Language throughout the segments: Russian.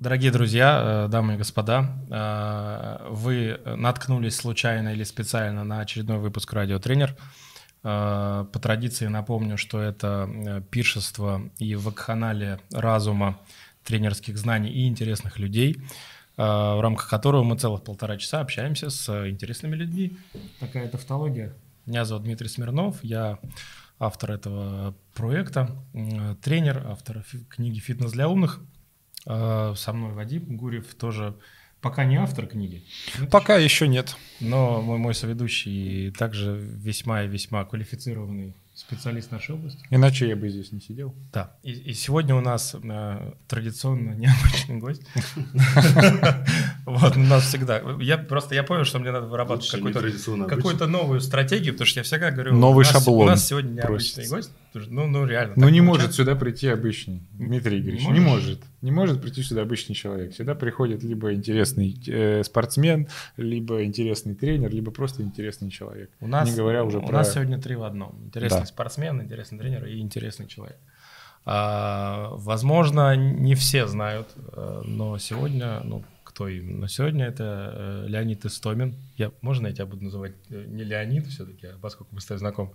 Дорогие друзья, э, дамы и господа, э, вы наткнулись случайно или специально на очередной выпуск «Радио Тренер». Э, по традиции напомню, что это пиршество и вакханалия разума, тренерских знаний и интересных людей, в рамках которого мы целых полтора часа общаемся с интересными людьми. Такая тавтология. Меня зовут Дмитрий Смирнов, я автор этого проекта, тренер, автор книги «Фитнес для умных», со мной Вадим Гурев тоже пока не автор книги. Пока еще нет. Но мой, мой соведущий также весьма и весьма квалифицированный специалист нашей области. Иначе я бы здесь не сидел. Да. И, и сегодня у нас э, традиционно необычный гость. Вот, у нас всегда. Я просто я понял, что мне надо вырабатывать какую-то какую новую стратегию, потому что я всегда говорю. Новый шаблон. У нас сегодня необычный гость. Ну, ну реально. Ну не может сюда прийти обычный Дмитрий Игоревич. Не может. Не может прийти сюда обычный человек. Сюда приходит либо интересный э, спортсмен, либо интересный тренер, либо просто интересный человек. У нас, не говоря уже у про... нас сегодня три в одном. Интересный да. спортсмен, интересный тренер и интересный человек. А, возможно, не все знают, э, но сегодня, ну, кто именно? Но сегодня это э, Леонид Истомин. Я, можно я тебя буду называть э, не Леонид все-таки, а поскольку мы с тобой знакомы.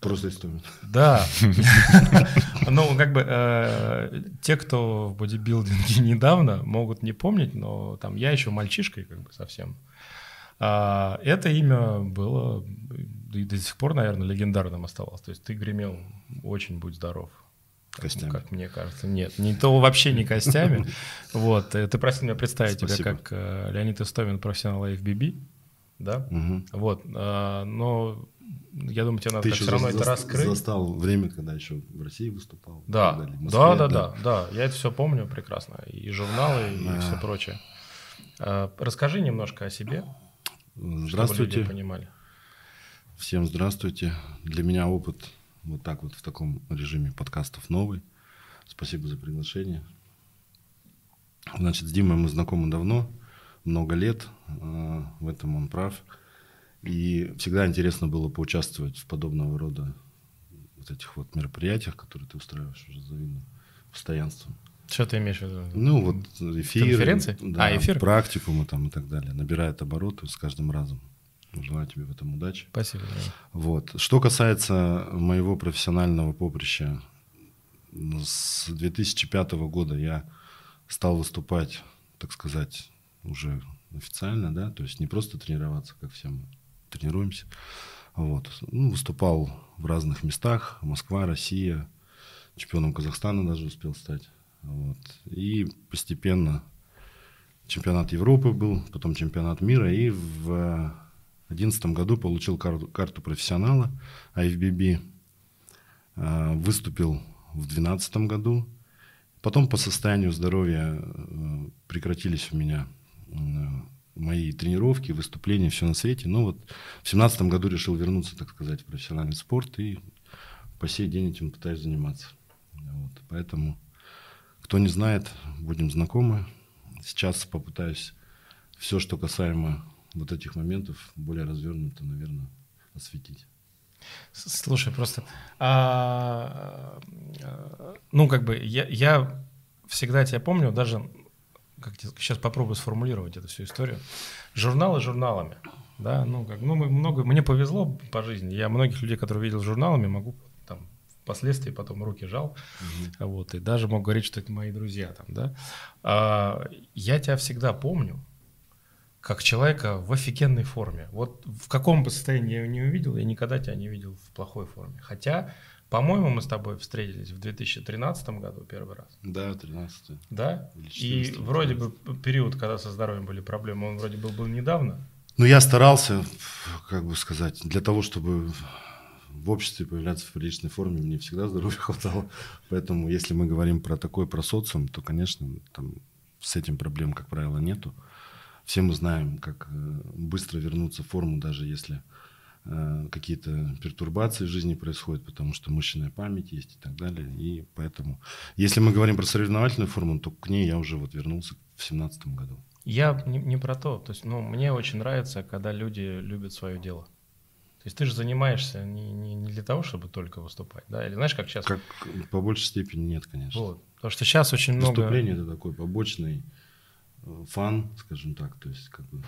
Просто Истомин. Да. Ну, как бы э, те, кто в бодибилдинге недавно, могут не помнить, но там я еще мальчишкой как бы совсем. А, это имя было и до сих пор, наверное, легендарным оставалось. То есть ты гремел очень будь здоров. Костями. Как мне кажется. Нет, не то вообще не костями. Вот. Э, ты просил меня представить тебя как э, Леонид Истомин, профессионал FBB. Да? Вот. Но я думаю, тебе надо все равно за, это раскрыть. застал время, когда еще в России выступал. Да, Москве, да, да, да, да, я это все помню прекрасно. И журналы, и все прочее. А, расскажи немножко о себе, здравствуйте. чтобы люди понимали. Всем здравствуйте. Для меня опыт вот так вот в таком режиме подкастов новый. Спасибо за приглашение. Значит, с Димой мы знакомы давно, много лет. А, в этом он прав. И всегда интересно было поучаствовать в подобного рода вот этих вот мероприятиях, которые ты устраиваешь уже завидным постоянством. Что ты имеешь в виду? Ну, вот эфиры. Конференции? Да, а, эфир? практикумы там и так далее. Набирает обороты с каждым разом. Желаю тебе в этом удачи. Спасибо. Вот. Что касается моего профессионального поприща, с 2005 года я стал выступать, так сказать, уже официально, да, то есть не просто тренироваться, как все мы тренируемся. Вот. Ну, выступал в разных местах. Москва, Россия. Чемпионом Казахстана даже успел стать. Вот. И постепенно чемпионат Европы был, потом чемпионат мира. И в 2011 году получил карту, карту профессионала IFBB. А, выступил в 2012 году. Потом по состоянию здоровья э, прекратились у меня э, мои тренировки, выступления, все на свете. Но вот в семнадцатом году решил вернуться, так сказать, в профессиональный спорт и по сей день этим пытаюсь заниматься. Вот. Поэтому, кто не знает, будем знакомы. Сейчас попытаюсь все, что касаемо вот этих моментов, более развернуто, наверное, осветить. Слушай, просто, а, ну, как бы, я, я всегда тебя помню, даже как сейчас попробую сформулировать эту всю историю. Журналы журналами. Да, ну, как, ну, мы много, мне повезло по жизни. Я многих людей, которые видел журналами, могу там впоследствии потом руки жал. Угу. Вот, и даже мог говорить, что это мои друзья там, да. А, я тебя всегда помню, как человека в офигенной форме. Вот в каком бы состоянии я его не увидел, я никогда тебя не видел в плохой форме. Хотя по-моему, мы с тобой встретились в 2013 году первый раз. Да, 13 Да? И вроде бы период, когда со здоровьем были проблемы, он вроде бы был недавно. Ну, я старался, как бы сказать, для того, чтобы в обществе появляться в приличной форме, мне всегда здоровья хватало. Поэтому, если мы говорим про такой, про социум, то, конечно, там с этим проблем, как правило, нету. Все мы знаем, как э, быстро вернуться в форму, даже если какие-то пертурбации в жизни происходят, потому что мышечная память есть и так далее. И поэтому, если мы говорим про соревновательную форму, то к ней я уже вот вернулся в семнадцатом году. Я не, не про то. То есть, ну, мне очень нравится, когда люди любят свое дело. То есть ты же занимаешься не, не, не для того, чтобы только выступать, да? Или знаешь, как сейчас? Как по большей степени нет, конечно. Вот. Потому что сейчас очень много... Выступление это такой побочный э, fun, скажем так, то есть как бы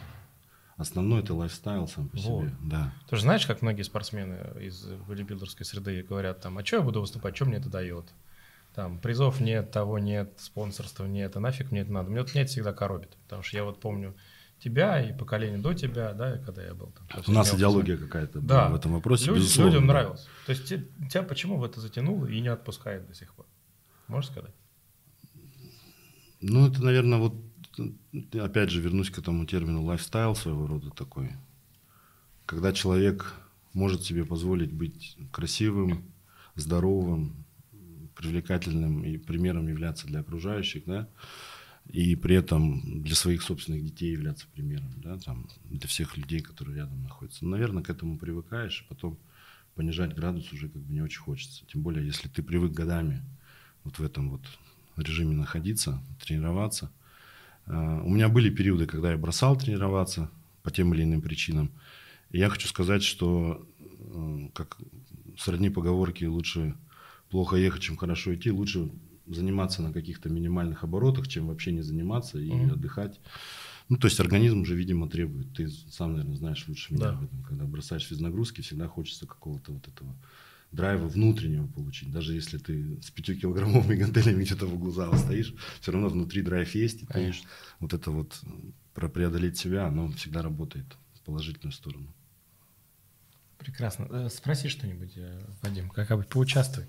основной это lifestyle сам по Вот. себе, да. Ты же знаешь, как многие спортсмены из бодибилдерской среды говорят там, а что я буду выступать, что мне это дает? Там призов нет, того нет, спонсорства нет, а нафиг мне это надо. Мне вот нет всегда коробит, потому что я вот помню тебя и поколение до тебя, да, когда я был там. У нас идеология какая-то Да. в этом вопросе, Люди- безусловно. людям да. нравилось. То есть те- тебя почему в это затянуло и не отпускает до сих пор? Можешь сказать? Ну, это, наверное, вот, опять же, вернусь к этому термину лайфстайл своего рода такой. Когда человек может себе позволить быть красивым, здоровым, привлекательным и примером являться для окружающих, да, и при этом для своих собственных детей являться примером, да, там, для всех людей, которые рядом находятся. Ну, наверное, к этому привыкаешь, и потом понижать градус уже как бы не очень хочется. Тем более, если ты привык годами вот в этом вот режиме находиться, тренироваться. А, У меня были периоды, когда я бросал тренироваться по тем или иным причинам. И я хочу сказать, что как сродни поговорки лучше плохо ехать, чем хорошо идти, лучше заниматься на каких-то минимальных оборотах, чем вообще не заниматься и Мгм. отдыхать. Ну, то есть организм уже, видимо, требует. Ты сам, наверное, знаешь лучше меня Да. об этом. Когда бросаешь физнагрузки, всегда хочется какого-то вот этого драйва внутреннего получить. Даже если ты с 5-килограммовыми гантелями где-то в углу зала стоишь, все равно внутри драйв есть. И ты вот это вот про преодолеть себя, оно всегда работает в положительную сторону. Прекрасно. Э, Спроси что-нибудь, э, Вадим, как поучаствуй.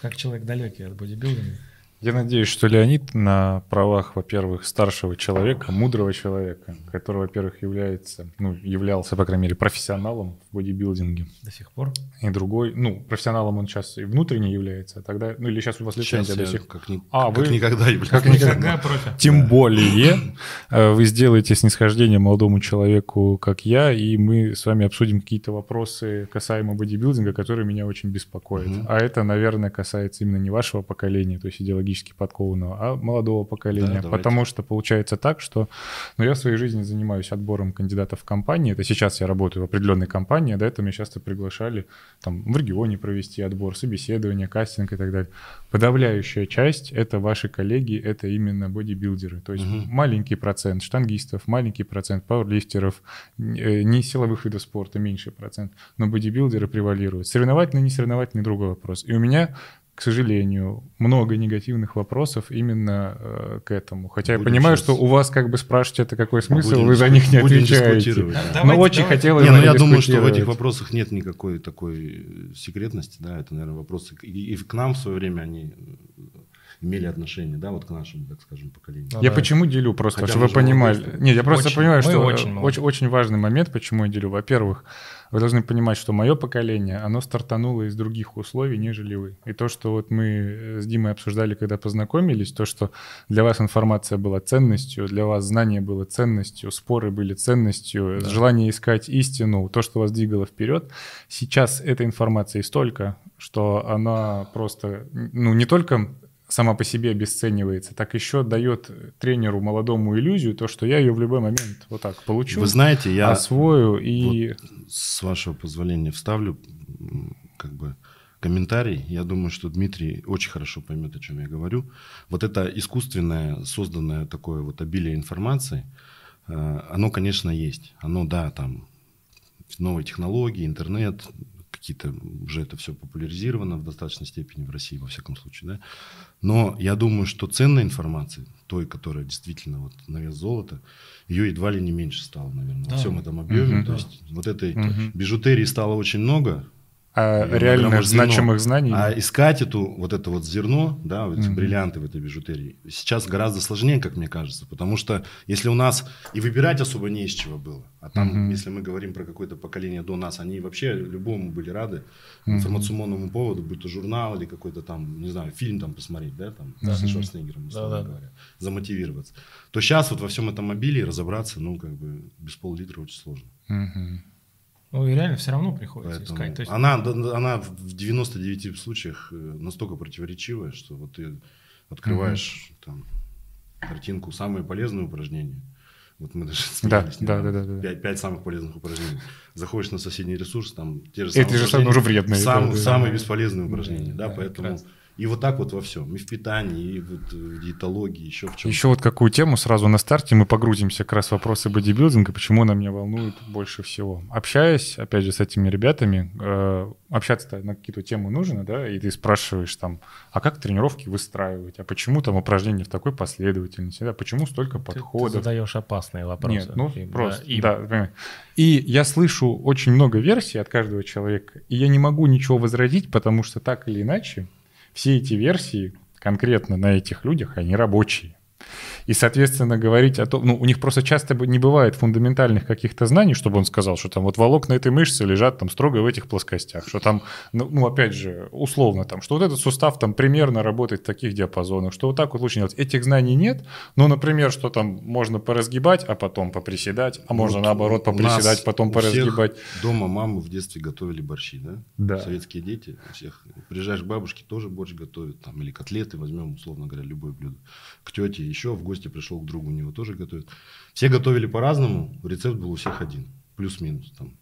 Как человек далекий от бодибилдинга. Я надеюсь, что Леонид на правах, во-первых, старшего человека, мудрого человека, который, во-первых, является, ну, являлся, по крайней мере, профессионалом в бодибилдинге, До сих пор. и другой, ну, профессионалом он сейчас и внутренне является, а тогда, ну, или сейчас у вас лицензия до сих как, ни- А, как вы- никогда как никогда. Профи? Тем более э, вы сделаете снисхождение молодому человеку, как я, и мы с вами обсудим какие-то вопросы касаемо бодибилдинга, которые меня очень беспокоят. Мгм. А это, наверное, касается именно не вашего поколения, то есть идеологически подкованного, а молодого поколения. Да. Потому что получается так, что ну, я в своей жизни занимаюсь отбором кандидатов в компании. Это сейчас я работаю в определенной компании, а до этого меня часто приглашали там, в регионе провести отбор, собеседование, кастинг и так далее. Подавляющая часть — это ваши коллеги, это именно бодибилдеры. То есть Мгм. маленький процент штангистов, маленький процент пауэрлифтеров, э, не силовых видов спорта, меньший процент, но бодибилдеры превалируют. Соревновательный, не соревновательный — другой вопрос. И у меня к сожалению, много негативных вопросов именно э, к этому. Хотя я Будем понимаю, щас- что у вас как бы спрашивать это какой смысл, Будем вы за них не отвечаете. да. Но Давайте, очень давайте. хотелось Не, бы ну я думаю, что в этих вопросах нет никакой такой э, секретности, да, это, наверное, вопросы и, и к нам в свое время они э, имели отношение, да, вот к нашему, так скажем, поколению. Ну Я да. почему делю просто, Хотя чтобы вы понимали. молодые. Нет, я просто Очень. понимаю, что очень очень, молодые. очень, важный момент, почему я делю. Во-первых, вы должны понимать, что мое поколение, оно стартануло из других условий, нежели вы. И то, что вот мы э, с Димой обсуждали, когда познакомились, то, что для вас информация была ценностью, для вас знание было ценностью, споры были ценностью, Да. желание искать истину, то, что вас двигало вперед. Сейчас этой информации столько, что она просто, ну, не только сама по себе обесценивается, так еще дает тренеру молодому иллюзию, то, что я ее в любой момент вот так получу, Вы знаете, я освою и... с вашего позволения вставлю как бы комментарий. Я думаю, что Дмитрий очень хорошо поймет, о чем я говорю. Вот это искусственное, созданное такое вот обилие информации, э, оно, конечно, есть. Оно, да, там новые технологии, интернет, какие-то уже это все популяризировано в достаточной степени в России, во всяком случае, да. Но я думаю, что ценной информации, той, которая действительно вот на вес золота, ее едва ли не меньше стало, наверное, Да. во всем этом объеме. Мгм. То есть вот этой Мгм. бижутерии стало очень много, а, реально нагромождено. значимых знаний. а искать эту, вот это вот зерно, да, вот эти Мгм. бриллианты в этой бижутерии, сейчас гораздо сложнее, как мне кажется, потому что если у нас и выбирать особо не из чего было, а там, Мгм. если мы говорим про какое-то поколение до нас, они вообще любому были рады Мгм. информационному поводу, будь то журнал или какой-то там, не знаю, фильм там посмотреть, да, там, Да. с Шварценеггером, условно Да-да. говоря, замотивироваться, то сейчас вот во всем этом обилии разобраться, ну, как бы без пол-литра очень сложно. Мгм. Ну и реально все равно приходится Поэтому искать. То есть, она, да, она в 99 случаях э, настолько противоречивая, что вот ты открываешь там картинку «Самые полезные упражнения», Вот мы даже Да, смеялись да, да, да, да. Пять, пять самых полезных упражнений. Заходишь на соседний ресурс, там те же Эти самые же самые уже вредные, сам- да, да, самые да. бесполезные упражнения, да, Да, поэтому прекрасно. И вот так вот во всем, и в питании, и вот в диетологии, еще в чем. Еще вот какую тему сразу на старте мы погрузимся как раз в вопросы бодибилдинга, почему она меня волнует больше всего. Общаясь, опять же, с этими ребятами, э, общаться на какие-то темы нужно, да, и ты спрашиваешь там, а как тренировки выстраивать, а почему там упражнения в такой последовательности, да, почему столько Ты- Ты, подходов. задаешь опасные вопросы. Нет, ну Им, просто, да, им. да, понимаю. И я слышу очень много версий от каждого человека, и я не могу ничего возразить, потому что так или иначе все эти версии конкретно на этих людях, они рабочие. И, соответственно, говорить о том, ну, у них просто часто не бывает фундаментальных каких-то знаний, чтобы он сказал, что там вот волокна этой мышцы лежат там строго в этих плоскостях, что там, ну, ну, опять же, условно там, что вот этот сустав там примерно работает в таких диапазонах, что вот так вот лучше делать. Этих знаний нет, но, например, что там можно поразгибать, а потом поприседать, а можно Вот наоборот поприседать, потом поразгибать. Дома маму в детстве готовили борщи, да? Да. Советские дети у всех. Приезжаешь к бабушке, тоже борщ готовят, там, или котлеты, возьмем, условно говоря, любое блюдо. К тете еще в гости пришел к другу, у него тоже готовят. Все готовили по-разному, рецепт был у всех один, плюс-минус там.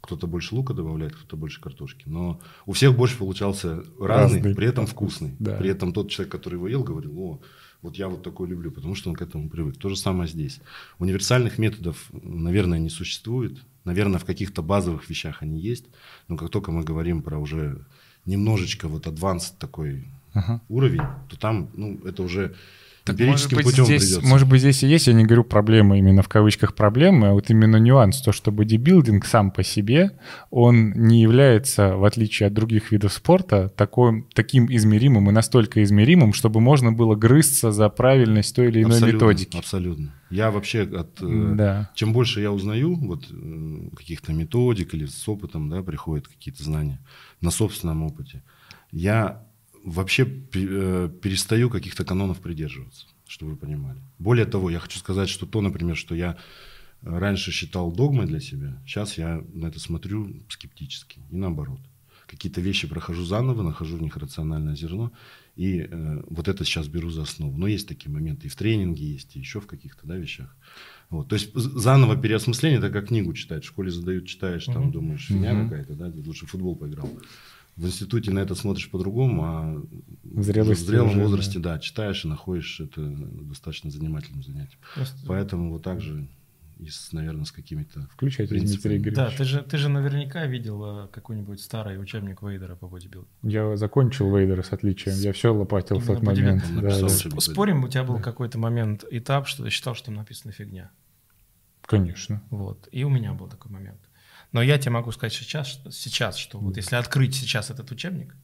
Кто-то больше лука добавляет, кто-то больше картошки. Но у всех борщ получался разный, Разный. при этом вкусный. Да. При этом тот человек, который его ел, говорил, о, вот я вот такой люблю, потому что он к этому привык. То же самое здесь. Универсальных методов, наверное, не существует. Наверное, в каких-то базовых вещах они есть. Но как только мы говорим про уже немножечко вот адванс такой Ага. уровень, то там, ну, это уже Так, может быть, путем здесь, придется. может быть, здесь и есть, я не говорю проблемы именно в кавычках проблемы, а вот именно нюанс, то, что бодибилдинг сам по себе, он не является, в отличие от других видов спорта, такой, таким измеримым и настолько измеримым, чтобы можно было грызться за правильность той или иной абсолютно, методики. Абсолютно. Я вообще от... э, Да. Чем больше я узнаю вот, э, каких-то методик или с опытом да, приходят какие-то знания на собственном опыте, я вообще э, перестаю каких-то канонов придерживаться, чтобы вы понимали. Более того, я хочу сказать, что то, например, что я раньше считал догмой для себя, сейчас я на это смотрю скептически и наоборот. Какие-то вещи прохожу заново, нахожу в них рациональное зерно, и э, вот это сейчас беру за основу. Но есть такие моменты и в тренинге есть, и еще в каких-то да, вещах. Вот. То есть заново переосмысление, это как книгу читать. В школе задают, читаешь, там Мгм. думаешь, фигня Мгм. какая-то, да, лучше футбол поиграл. В институте на это смотришь по-другому, а В зрелости в зрелом уже, возрасте, да. читаешь и находишь это достаточно занимательным занятием. Просто- Поэтому вот так же и, с, наверное, с какими-то... Включайте, Дмитрий принципами. Игоревич. Да, ты же, ты же наверняка видел э, какой-нибудь старый учебник Вейдера по бодибилдингу. Я закончил Вейдера с отличием, я все лопатил в Именно тот момент. Да, написал да. Спорим, у тебя был какой-то момент, этап, что ты считал, что там написана фигня. Конечно. Вот. И у меня был такой момент. Но я тебе могу сказать сейчас, что, сейчас, что вот если открыть сейчас этот учебник,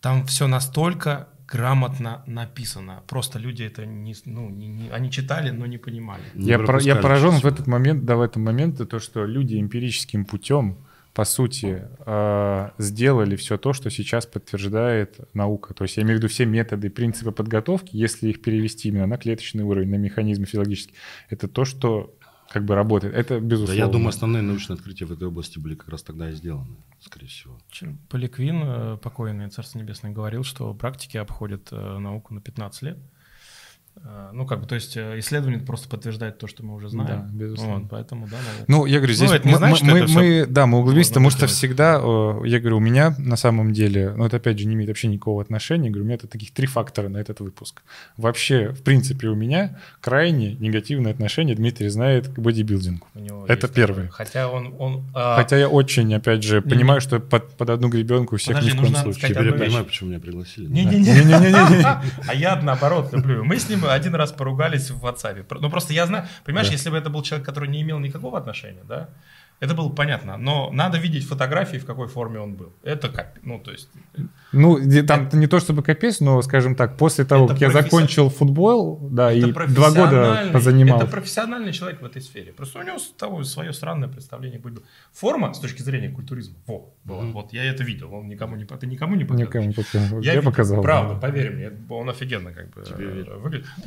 там все настолько грамотно написано. Просто люди это не, ну, не- не- они читали, но не понимали. Не Я, пор- я поражен в этот момент, да, в этом моменте, то, что люди эмпирическим путем, по сути, э, сделали все то, что сейчас подтверждает наука. То есть я имею в виду все методы, принципы подготовки, если их перевести именно на клеточный уровень, на механизмы физиологические, это то, что как бы работает. Это Да, безусловно. я думаю, основные научные открытия в этой области были как раз тогда и сделаны, скорее всего. Чем Поликвин, э, покойный Царство Небесное, говорил, что практики обходят э, науку на 15 лет. Э, Ну, как бы, то есть э, исследование просто подтверждает то, что мы уже знаем. Да, безусловно. Вот, поэтому, да, наука. Ну, я говорю, здесь это не мы, значит, мы- что всё мы- да, мы углубились, потому что делать. всегда, э, я говорю, у меня на самом деле, ну, это опять же не имеет вообще никакого отношения, говорю, у меня это таких три фактора на этот выпуск. Вообще, в принципе, у меня крайне негативное отношение, Дмитрий знает, к бодибилдингу. Это такое. Хотя он... он а, Хотя я очень, опять же, Не, понимаю, что под, под одну гребенку всех Подожди, ни в коем случае. Теперь я понимаю, почему меня пригласили. Не-не-не. А я наоборот люблю. Мы с ним один раз поругались в WhatsApp. Ну просто я знаю, понимаешь, Да. если бы это был человек, который не имел никакого отношения, да, это было бы понятно. Но надо видеть фотографии, в какой форме он был. Это как, ну то есть... Ну, где- там не то чтобы капец, но, скажем так, после того, Это как я професси- закончил футбол, да, и это два года позанимал. Это профессиональный человек в этой сфере. Просто у него с того свое странное представление будет. Форма с точки зрения культуризма. Во, была. Мгм. Вот я это видел. Он никому не... Ты никому не показываешь? Никому показал. Я, видел, показал. Правда, да. поверь мне, он офигенно как бы Тебе э, выглядит.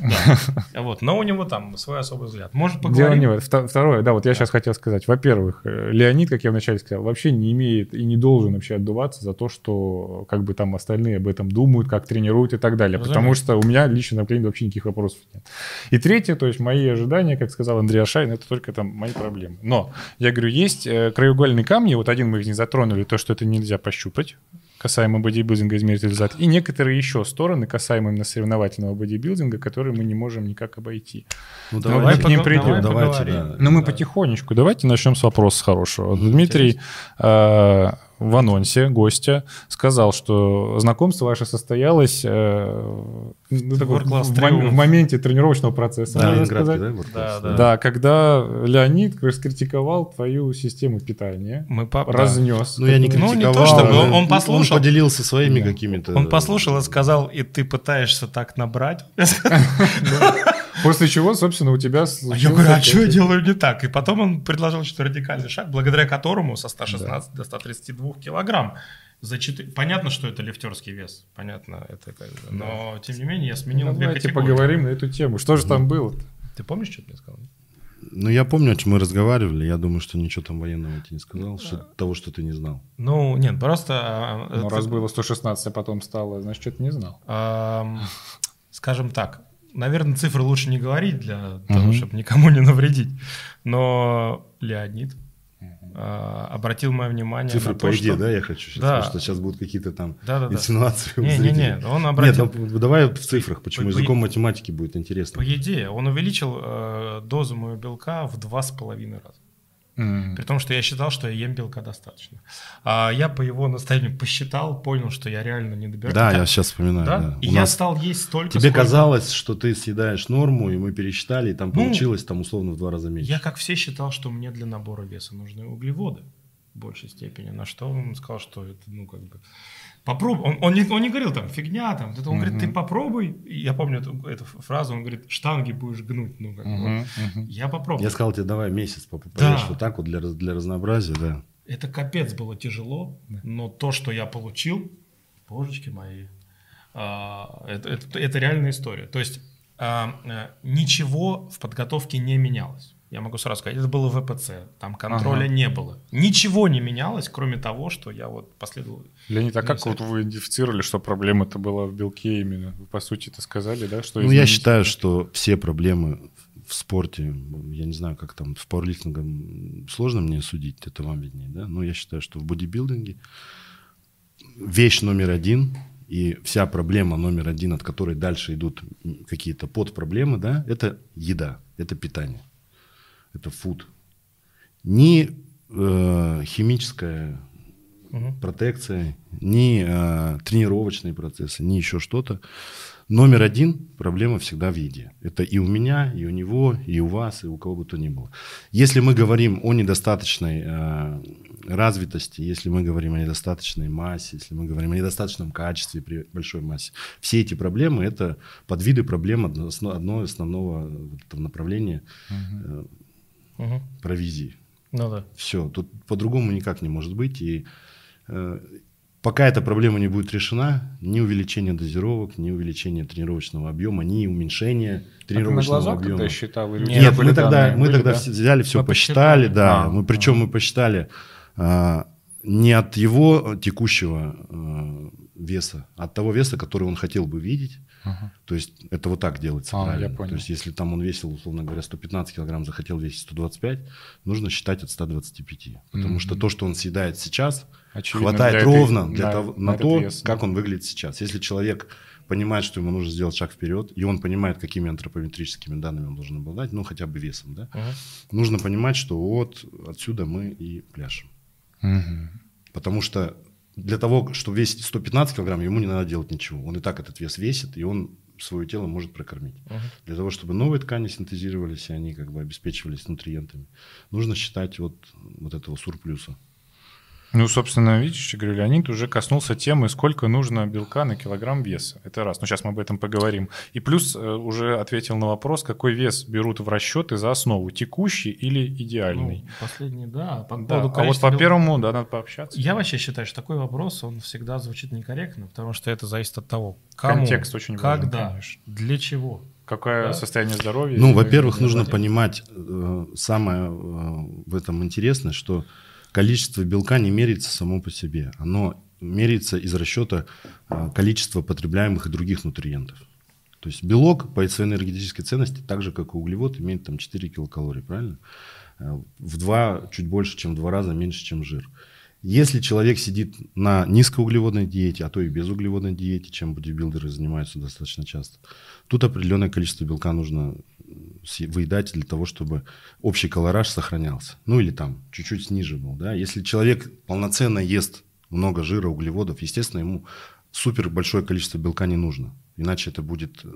Да. Вот, но у него там свой особый взгляд. Может, Дело поговорим? не этом. Вто- Второе, да, вот я сейчас хотел сказать. Во-первых, э, Леонид, как я вначале сказал, вообще не имеет и не должен вообще отдуваться за то, что как бы там остальные об этом думают, как тренируют и так далее. Потому что у меня лично на клинике вообще никаких вопросов нет. И третье, то есть мои ожидания, как сказал Андрей Ашайн, это только там мои проблемы. Но я говорю, есть э, краеугольные камни, вот один мы их не затронули, то, что это нельзя пощупать, касаемо бодибилдинга измерить результат, и некоторые еще стороны, касаемо именно соревновательного бодибилдинга, которые мы не можем никак обойти. Ну, давайте, давай к ним придем. Давайте, да. Ну, мы да. потихонечку. Давайте начнем с вопроса хорошего. Дмитрий э, в анонсе гостя сказал, что знакомство ваше состоялось э, ну, в, в, в моменте тренировочного процесса. Да, да, да, да. да, когда Леонид раскритиковал твою систему питания, мы по... разнес. Ну, я не критиковал. Ну, не то, чтобы он, он послушал. Он поделился своими да. какими-то... Он послушал и сказал, и ты пытаешься так набрать. После чего, собственно, у тебя А я говорю, а что я делаю не так? И потом он предложил что радикальный шаг, благодаря которому со 116 да. до 132 килограмм за 4... Понятно, что это лифтерский вес, понятно, это как бы, но да. тем не менее я сменил ну, две Давайте категории. поговорим на эту тему. Что же там было -то? Ты помнишь, что ты мне сказал? Ну, я помню, о чем мы разговаривали. Я думаю, что ничего там военного тебе не сказал, что, того, что ты не знал. Ну, нет, просто... А, ну, это... раз было 116, а потом стало, значит, что-то не знал. Скажем так, наверное, цифры лучше не говорить для того, чтобы никому не навредить. Но Леонид а, обратил мое внимание Цифры на то, по идее, что... да, я хочу сейчас да. сказать, что сейчас будут какие-то там да, да, инсинуации да. Не, не, не, он обратил... Нет, ну, давай в цифрах, почему по, языком по... математики будет интересно. По идее, он увеличил э, дозу моего белка в два с половиной раза. Mm. При том, что я считал, что я ем белка достаточно. А я по его наставлению посчитал, понял, что я реально не добираю. Да, я сейчас вспоминаю. Да? Да. И я стал есть столько, Тебе сколько... казалось, что ты съедаешь норму, и мы пересчитали, и там ну, получилось там условно в два раза меньше. Я, как все, считал, что мне для набора веса нужны углеводы в большей степени. На что он сказал, что это, ну, как бы... Попробуй. Он, он, не, он не говорил там фигня, там. Это он uh-huh. говорит, ты попробуй. Я помню эту, эту фразу, он говорит, штанги будешь гнуть. Ну, как uh-huh. вот. Я попробую. Я сказал тебе, давай месяц попробуешь да. вот так вот для, для разнообразия, да. Это капец было тяжело, но то, что я получил, божечки мои, а, это, это, это реальная история. То есть а, а, ничего в подготовке не менялось. Я могу сразу сказать, это было ВПЦ, там контроля ага. не было. Ничего не менялось, кроме того, что я вот последовал. Леонид, а как вот вы идентифицировали, что проблема-то была в белке именно? Вы, по сути, это сказали, да? Что ну, я считаю, что все проблемы в спорте, я не знаю, как там в пауэрлифтинге сложно мне судить, это вам виднее, да? Но я считаю, что в бодибилдинге вещь номер один и вся проблема номер один, от которой дальше идут какие-то подпроблемы, да, это еда, это питание это фуд. Ни э, химическая угу. протекция, ни э, тренировочные процессы, ни еще что-то. Номер один проблема всегда в еде. Это и у меня, и у него, и у вас, и у кого бы то ни было. Если мы говорим о недостаточной э, развитости, если мы говорим о недостаточной массе, если мы говорим о недостаточном качестве при большой массе, все эти проблемы это подвиды проблем одного основного направления угу угу. провизии. Ну да. Все, тут по-другому никак не может быть. И э, пока эта проблема не будет решена, ни увеличение дозировок, ни увеличение тренировочного объема, ни уменьшение тренировочного а ты на объема. Когда считал, или Нет, мы тогда, мы тогда да? взяли все, мы посчитали, посчитали, да. А, мы, причем а. мы посчитали а, не от его текущего а, веса, а от того веса, который он хотел бы видеть. Ага. То есть это вот так делается а, правильно. Я понял. То есть если там он весил, условно говоря, 115 килограмм, захотел весить 125, нужно считать от 125. Потому mm-hmm. что то, что он съедает сейчас, Очевидно, хватает для ровно этой, для того, на, на то, вес, как да. он выглядит сейчас. Если человек понимает, что ему нужно сделать шаг вперед, и он понимает, какими антропометрическими данными он должен обладать, ну хотя бы весом, да, uh нужно понимать, что вот отсюда мы и пляшем. uh Потому что для того, чтобы весить 115 килограмм, ему не надо делать ничего. Он и так этот вес весит, и он свое тело может прокормить. Uh-huh. Для того, чтобы новые ткани синтезировались, и они как бы обеспечивались нутриентами, нужно считать вот, вот этого сурплюса. Ну, собственно, видишь, говорю, Леонид уже коснулся темы, сколько нужно белка на килограмм веса. Это раз. Ну, сейчас мы об этом поговорим. И плюс э, уже ответил на вопрос, какой вес берут в расчеты за основу, текущий или идеальный. Ну, последний, да. По да. А вот по первому, да, надо пообщаться. Я вообще считаю, что такой вопрос, он всегда звучит некорректно, потому что это зависит от того, кому, Контекст очень важен, когда, конечно. для чего. Какое Да. состояние здоровья? Ну, во-первых, нужно понимать, э, самое э, в этом интересное, что количество белка не меряется само по себе. Оно меряется из расчета э, количества потребляемых и других нутриентов. То есть белок по своей энергетической ценности, так же как и углевод, имеет там 4 килокалории, правильно? Э, В два, чуть больше, чем в два раза меньше, чем жир. Если человек сидит на низкоуглеводной диете, а то и безуглеводной диете, чем бодибилдеры занимаются достаточно часто, тут определенное количество белка нужно выедать для того, чтобы общий колораж сохранялся. Ну или там чуть-чуть ниже был. Да? Если человек полноценно ест много жира, углеводов, естественно, ему супер большое количество белка не нужно. Иначе это будет э,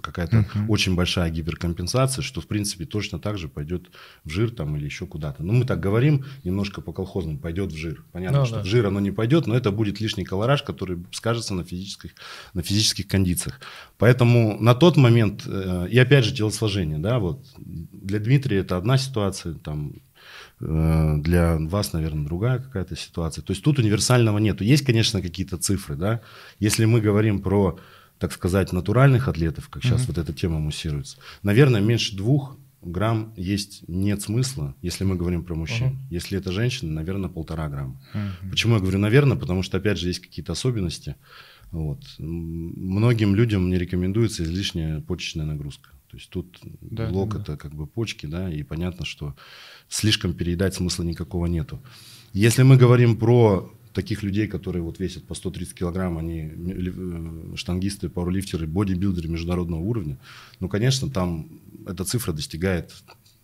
какая-то очень большая гиперкомпенсация, что, в принципе, точно так же пойдет в жир там или еще куда-то. Ну, мы так говорим немножко по колхозному, пойдет в жир. Понятно, Ну, что да. в жир оно не пойдет, но это будет лишний колораж, который скажется на физических, на физических кондициях. Поэтому на тот момент, э, и опять же телосложение, да, вот для Дмитрия это одна ситуация, там э, для вас, наверное, другая какая-то ситуация. То есть тут универсального нету. Есть, конечно, какие-то цифры, да. Если мы говорим про, так сказать, натуральных атлетов, как сейчас вот эта тема муссируется, наверное, меньше двух грамм есть нет смысла, если мы говорим про мужчин. Если это женщина, наверное, полтора грамма. Почему я говорю наверное? Потому что, опять же, есть какие-то особенности. Вот. Многим людям не рекомендуется излишняя почечная нагрузка. То есть тут Да, блок да, да. это как бы почки, да, и понятно, что слишком переедать смысла никакого нету. Если мы говорим про таких людей, которые вот весят по 130 килограмм, они ли- э, штангисты, пауэрлифтеры, бодибилдеры международного уровня, ну, конечно, там эта цифра достигает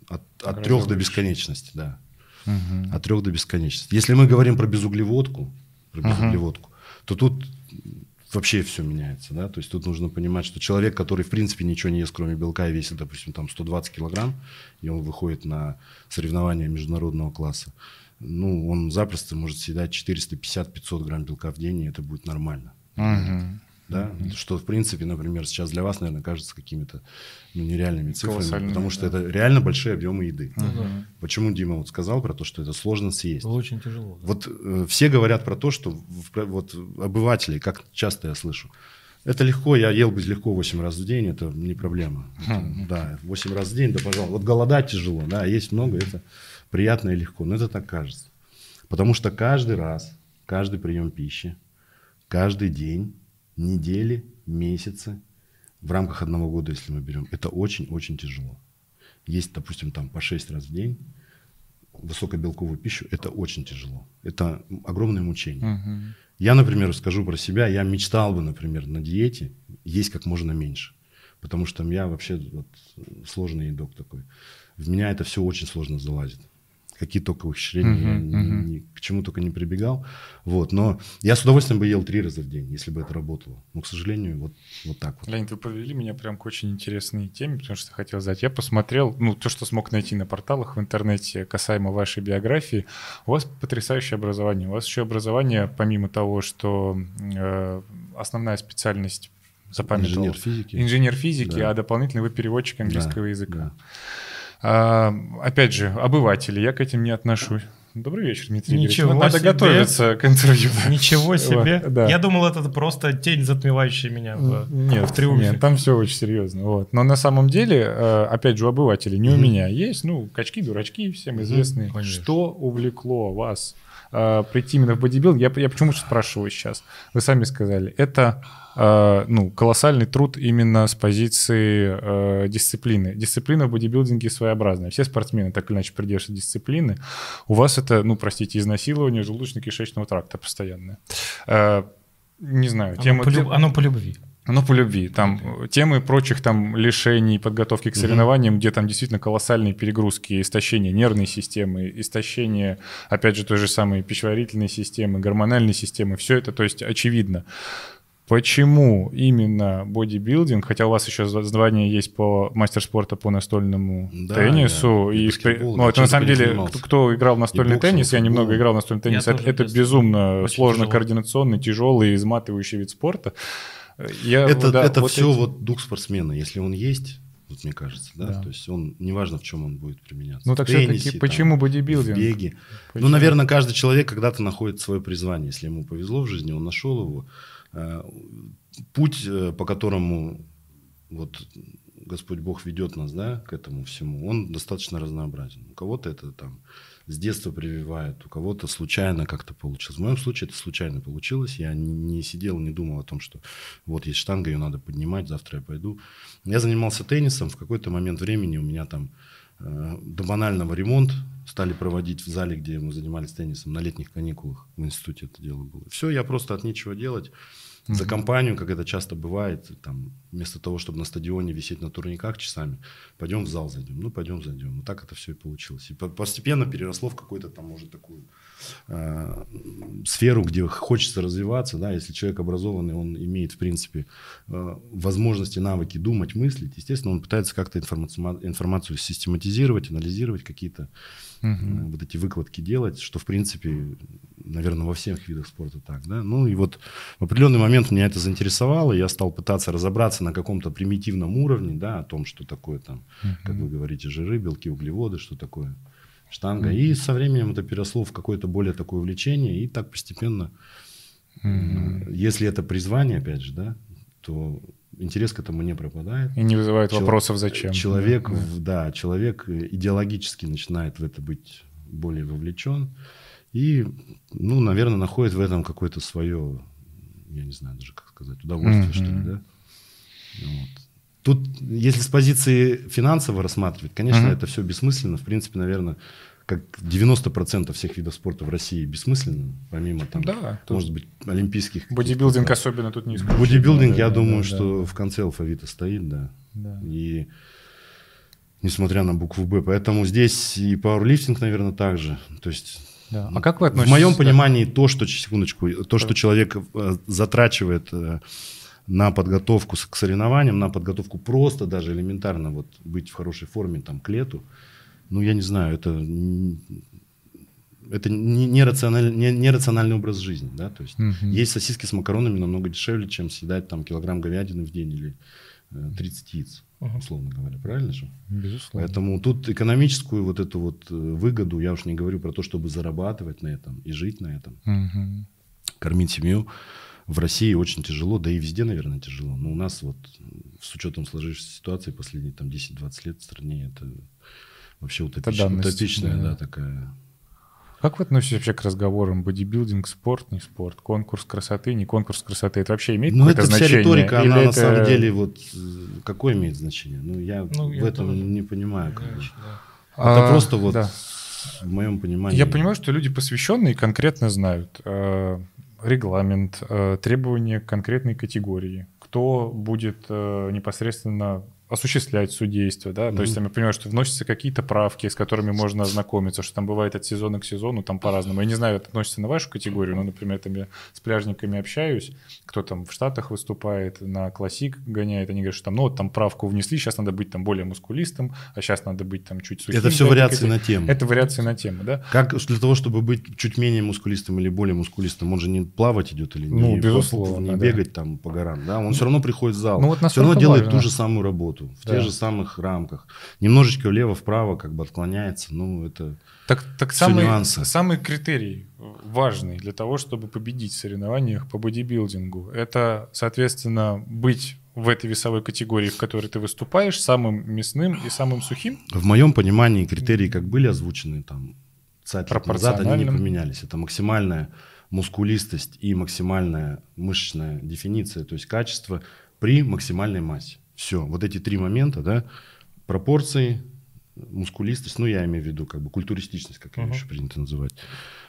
от, от трех до бесконечности, да. Мгм. От трех до бесконечности. Если мы говорим про безуглеводку, про безуглеводку, то тут вообще все меняется, да, то есть тут нужно понимать, что человек, который в принципе ничего не ест, кроме белка, и весит, допустим, там 120 килограмм, и он выходит на соревнования международного класса, ну, он запросто может съедать 450-500 грамм белка в день, и это будет нормально. Мгм. Да? Что, в принципе, например, сейчас для вас, наверное, кажется какими-то ну, нереальными цифрами, потому что да. это реально большие объемы еды. Да. Почему Дима вот сказал про то, что это сложно съесть? Было очень тяжело. да. Вот э, все говорят про то, что в- вот обыватели, как часто я слышу, это легко, я ел бы легко 8 раз в день, это не проблема. Это, да, 8 раз в день, да, пожалуйста. Вот голодать тяжело, да, есть много, это приятно и легко, но это так кажется. Потому что каждый раз, каждый прием пищи, каждый день, недели, месяцы, в рамках одного года, если мы берем, это очень-очень тяжело. Есть, допустим, там по 6 раз в день высокобелковую пищу, это очень тяжело. Это огромное мучение. Мгм. Я, например, скажу про себя, я мечтал бы, например, на диете есть как можно меньше. Потому что я вообще вот, сложный едок такой. В меня это все очень сложно залазит. Какие только ухищрения, я Мгм, ни- к чему только не прибегал. Вот. Но я с удовольствием бы ел три раза в день, если бы это работало. Но, к сожалению, вот, вот так вот. Леонид, вы подвели меня прям к очень интересной теме, потому что хотел задать. Я посмотрел, ну, то, что смог найти на порталах в интернете касаемо вашей биографии. У вас потрясающее образование. У вас еще образование, помимо того, что э, основная специальность запамятовал. Инженер физики. Инженер физики, Да. а дополнительно вы переводчик английского Да, языка. да. А, опять же, обыватели, я к этим не отношусь. Добрый вечер, Дмитрий. Ничего Вот Надо себе. готовиться к интервью. Ничего себе. Вот, да. Я думал, это просто тень, затмевающая меня в, Нет, в триумфе. нет, там все очень серьезно. Вот. Но на самом деле, э, опять же, у обывателей, не у Мгм. меня, есть, ну, качки, дурачки, всем известные. конечно. Что увлекло вас э, прийти именно в бодибилдинг? Я, я почему спрашиваю сейчас? Вы сами сказали, это э, ну, колоссальный труд именно с позиции э, дисциплины. Дисциплина в бодибилдинге своеобразная. Все спортсмены так или иначе придерживаются дисциплины. У вас это, ну, простите, изнасилование желудочно-кишечного тракта постоянное. Э, не знаю, Оно тема... по, люб- оно по любви. Ну, по любви. Там э, темы прочих там лишений, подготовки к соревнованиям, где там действительно колоссальные перегрузки, истощение нервной системы, истощение, опять же, той же самой пищеварительной системы, гормональной системы. Все это, то есть, очевидно. Почему именно бодибилдинг, хотя у вас еще зв- звание есть по мастер спорта по настольному Да, теннису, я и и, баскетбол, ну, это на самом деле, кто, кто играл в настольный боксом, теннис, я немного играл в настольный теннис, это, это в безумно сложно тяжело. координационный, тяжелый, изматывающий вид спорта. Я, это да, это вот все эти- вот дух спортсмена. Если он есть, вот мне кажется, да, Да. то есть он, неважно, в чем он будет применяться. Ну В так все-таки, там, почему в бодибилдинг? беге. Почему? Ну, наверное, каждый человек когда-то находит свое призвание. Если ему повезло в жизни, он нашел его. Э, Путь, э, по которому вот Господь Бог ведет нас, да, к этому всему, он достаточно разнообразен. У кого-то это там с детства прививает, у кого-то случайно как-то получилось. В моем случае это случайно получилось. Я не, сидел, не думал о том, что вот есть штанга, ее надо поднимать, завтра я пойду. Я занимался теннисом, в какой-то момент времени у меня там э, до банального ремонт стали проводить в зале, где мы занимались теннисом, на летних каникулах в институте это дело было. Все, я просто от нечего делать за компанию, как это часто бывает, там, вместо того, чтобы на стадионе висеть на турниках часами, пойдем в зал зайдем. Ну, пойдем зайдем. Вот так это все и получилось. И постепенно переросло в какую-то там, может, такую э, сферу, где хочется развиваться. Да, если человек образованный, он имеет, в принципе, э, возможности, навыки думать, мыслить. Естественно, он пытается как-то информацию, информацию систематизировать, анализировать, какие-то угу. вот эти выкладки делать, что, в принципе, наверное, во всех видах спорта так, да. Ну и вот в определенный момент меня это заинтересовало, я стал пытаться разобраться на каком-то примитивном уровне, да, о том, что такое там, угу. как вы говорите, жиры, белки, углеводы, что такое штанга. Угу. И со временем это переросло в какое-то более такое увлечение, и так постепенно, угу. если это призвание, опять же, да, то интерес к этому не пропадает. И не вызывает Чел- вопросов зачем. Человек, да. да, человек идеологически начинает в это быть более вовлечен. И, ну, наверное, находит в этом какое-то свое, я не знаю даже как сказать, удовольствие, mm-hmm. что ли, да. Вот. Тут, если с позиции финансово рассматривать, конечно, mm-hmm. это все бессмысленно. В принципе, наверное, как 90% всех видов спорта в России бессмысленно, помимо там, да, может быть, олимпийских. Бодибилдинг особенно тут не исключено. Бодибилдинг, да, я да, думаю, да, что да. в конце алфавита стоит, да. да. И несмотря на букву Б. Поэтому здесь и пауэрлифтинг, наверное, также. То есть да. А как вы относитесь? В моем понимании то, что, секундочку, то, что человек э, затрачивает э, на подготовку к соревнованиям, на подготовку просто даже элементарно вот быть в хорошей форме там к лету, ну, я не знаю, это, это нерациональ, не, нерациональный образ жизни, да, то есть угу. есть сосиски с макаронами намного дешевле, чем съедать там килограмм говядины в день или 30 э, яиц, угу. условно говоря, правильно же? Безусловно. Поэтому тут экономическую вот эту вот э, выгоду, я уж не говорю про то, чтобы зарабатывать на этом и жить на этом, угу. кормить семью, в России очень тяжело, да и везде, наверное, тяжело. Но у нас вот с учетом сложившейся ситуации последние там 10-20 лет в стране это вообще утопич... утопичная, да. да, такая. Как вы относитесь вообще к разговорам бодибилдинг, спорт, не спорт, конкурс красоты, не конкурс красоты? Это вообще имеет ну, какое-то значение? Ну, это вся риторика, она это... на самом деле вот какое имеет значение? Ну, я ну, в я этом тоже. не понимаю. Как бы. да. Это а, просто вот да. в моем понимании. Я понимаю, что люди посвященные конкретно знают э, регламент, э, требования конкретной категории, кто будет э, непосредственно осуществлять судейство, да, mm-hmm. то есть там я понимаю, что вносятся какие-то правки, с которыми можно ознакомиться, что там бывает от сезона к сезону, там по-разному. Я не знаю, это относится на вашу категорию, но, например, там я с пляжниками общаюсь, кто там в Штатах выступает, на классик гоняет, они говорят, что там, ну вот там правку внесли, сейчас надо быть там более мускулистым, а сейчас надо быть там чуть сухим. Это все да, вариации на тему. Это вариации на тему, да. Как для того, чтобы быть чуть менее мускулистым или более мускулистым, он же не плавать идет или ну, не, безусловно, не да. бегать там по горам, да, он все равно приходит в зал, ну, вот все равно делает важно. ту же самую работу, в да. тех же самых рамках. Немножечко влево-вправо как бы отклоняется, ну это так, так самый, нюансы. самый критерий важный для того, чтобы победить в соревнованиях по бодибилдингу, это, соответственно, быть в этой весовой категории, в которой ты выступаешь, самым мясным и самым сухим? В моем понимании критерии как были озвучены там назад, они не поменялись. Это максимальная мускулистость и максимальная мышечная дефиниция, то есть качество при максимальной массе. Все, вот эти три момента, да, пропорции, мускулистость, ну, я имею в виду как бы культуристичность, как ее uh-huh. еще принято называть,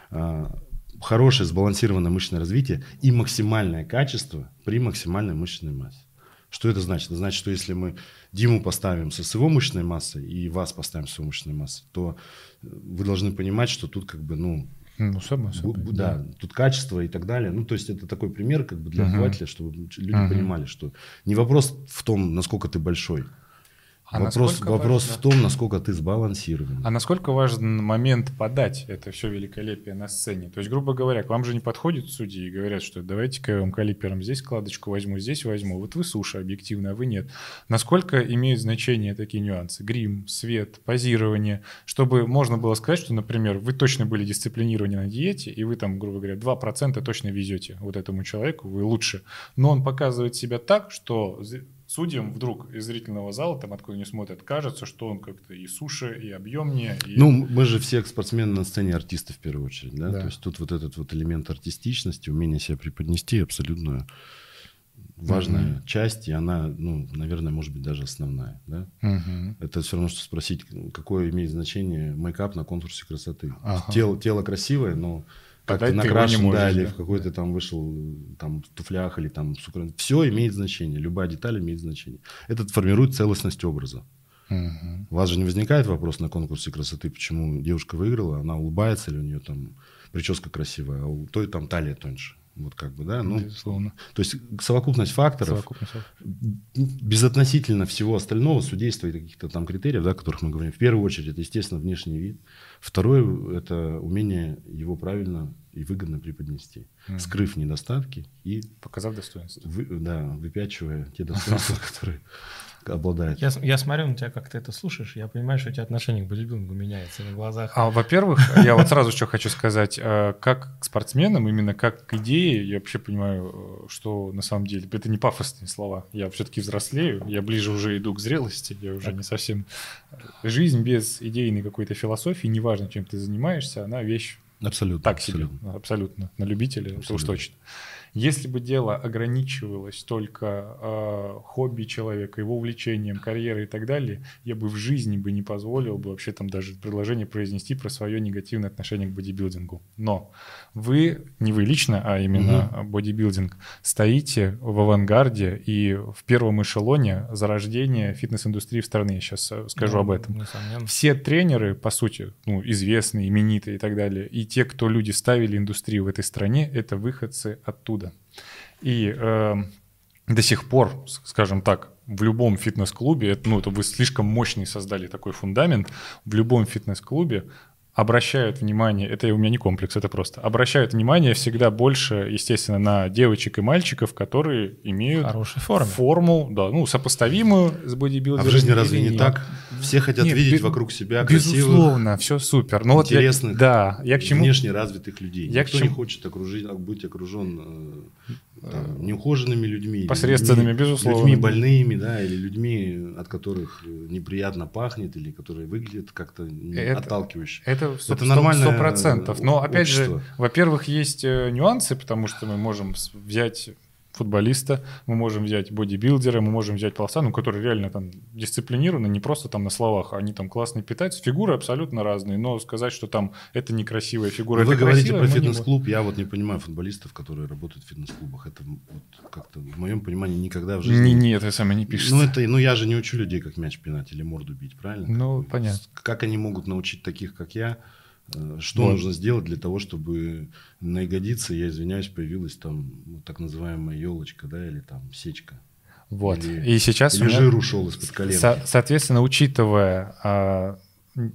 а, хорошее сбалансированное мышечное развитие и максимальное качество при максимальной мышечной массе. Что это значит? Это значит, что если мы Диму поставим со его мышечной массой и вас поставим с его мышечной массой, то вы должны понимать, что тут как бы, ну, ну, само собой. Да, да, тут качество и так далее. Ну, то есть это такой пример как бы для uh-huh. обывателя, чтобы люди uh-huh. понимали, что не вопрос в том, насколько ты большой, а вопрос вопрос важно... в том, насколько ты сбалансирован. А насколько важен момент подать это все великолепие на сцене? То есть, грубо говоря, к вам же не подходят судьи и говорят, что давайте-ка я вам калипером здесь кладочку возьму, здесь возьму. Вот вы суша объективно, а вы нет. Насколько имеют значение такие нюансы? Грим, свет, позирование, чтобы можно было сказать, что, например, вы точно были дисциплинированы на диете, и вы там, грубо говоря, 2% точно везете вот этому человеку, вы лучше. Но он показывает себя так, что судьям вдруг из зрительного зала, там откуда они смотрят, кажется, что он как-то и суше, и объемнее. И... Ну, мы же все спортсмены на сцене артисты в первую очередь, да? Да. То есть тут вот этот вот элемент артистичности, умение себя преподнести абсолютно важная часть, и она, ну, наверное, может быть даже основная, да? Мгм. Это все равно, что спросить, какое имеет значение мейкап на конкурсе красоты. Ага. Тело, тело красивое, но ты его не накрашен, можешь, да, или да? в какой-то там вышел там в туфлях или там Все имеет значение, любая деталь имеет значение. Это формирует целостность образа. Мгм. У вас же не возникает вопрос на конкурсе красоты, почему девушка выиграла, она улыбается или у нее там прическа красивая, а у той там талия тоньше. Вот как бы, да, ну, Безусловно. то есть совокупность факторов, Совокупность. безотносительно всего остального, судейства и каких-то там критериев, да, о которых мы говорим. В первую очередь, это, естественно, внешний вид. Второе – это умение его правильно и выгодно преподнести, Мгм. скрыв недостатки и, Показав достоинство. вы- да, выпячивая те достоинства, которые обладает. Я, я смотрю на тебя, как ты это слушаешь, я понимаю, что у тебя отношение к бодибилдингу меняется на глазах. А, во-первых, я вот сразу что хочу сказать, э, как к спортсменам, именно как к идее, я вообще понимаю, э, что на самом деле это не пафосные слова. Я все-таки взрослею, я ближе уже иду к зрелости, я уже не совсем... Жизнь без идейной какой-то философии, неважно, чем ты занимаешься, она вещь Абсолютно. так себе, абсолютно. абсолютно, на любителя, это уж Абсолютно. точно. Если бы дело ограничивалось только э, хобби человека, его увлечением, карьерой и так далее, я бы в жизни бы не позволил бы вообще там даже предложение произнести про свое негативное отношение к бодибилдингу. Но вы, не вы лично, а именно бодибилдинг, стоите в авангарде и в первом эшелоне зарождения фитнес-индустрии в стране. Я сейчас скажу Ну, об этом Несомненно. все тренеры, по сути, ну, известные, именитые и так далее, и те, кто люди ставили индустрию в этой стране, это выходцы оттуда. И э, до сих пор, скажем так, в любом фитнес-клубе, это, ну, это вы слишком мощный создали такой фундамент, в любом фитнес-клубе обращают внимание, это у меня не комплекс, это просто, обращают внимание всегда больше, естественно, на девочек и мальчиков, которые имеют форме. форму, да, ну, сопоставимую с А бодибилдингом. в жизни разве не нет. так? Все хотят Нет, видеть бе- вокруг себя красивых, Безусловно, все супер. Но вот я- интересных, да, я к чему... внешне развитых людей. Я к Никто чему- не хочет окружить, а быть окружен э, там, неухоженными людьми. Посредственными, людьми- безусловно. Людьми больными, да, или людьми, от которых э, неприятно пахнет, или которые выглядят как-то Это- отталкивающе. Это Это нормальное сто процентов. Но опять же, общество. во-первых, есть э, нюансы, потому что мы можем взять футболиста, мы можем взять бодибилдера, мы можем взять пловца, ну, которые реально там дисциплинированы, не просто там на словах, а они там классно питаются. Фигуры абсолютно разные, но сказать, что там это некрасивая фигура, Вы это говорите про фитнес-клуб, я вот не понимаю футболистов, которые работают в фитнес-клубах. Это вот как-то в моем понимании никогда в жизни... Не, не, это самое не пишется. Ну, это, ну, я же не учу людей, как мяч пинать или морду бить, правильно? Ну, понятно. Как они могут научить таких, как я, что Вот. нужно сделать для того, чтобы на ягодице, я извиняюсь, появилась там так называемая елочка, да, или там сечка. Вот. Или- И сейчас у Или меня- жир ушел из-под коленки. Со- соответственно, учитывая а,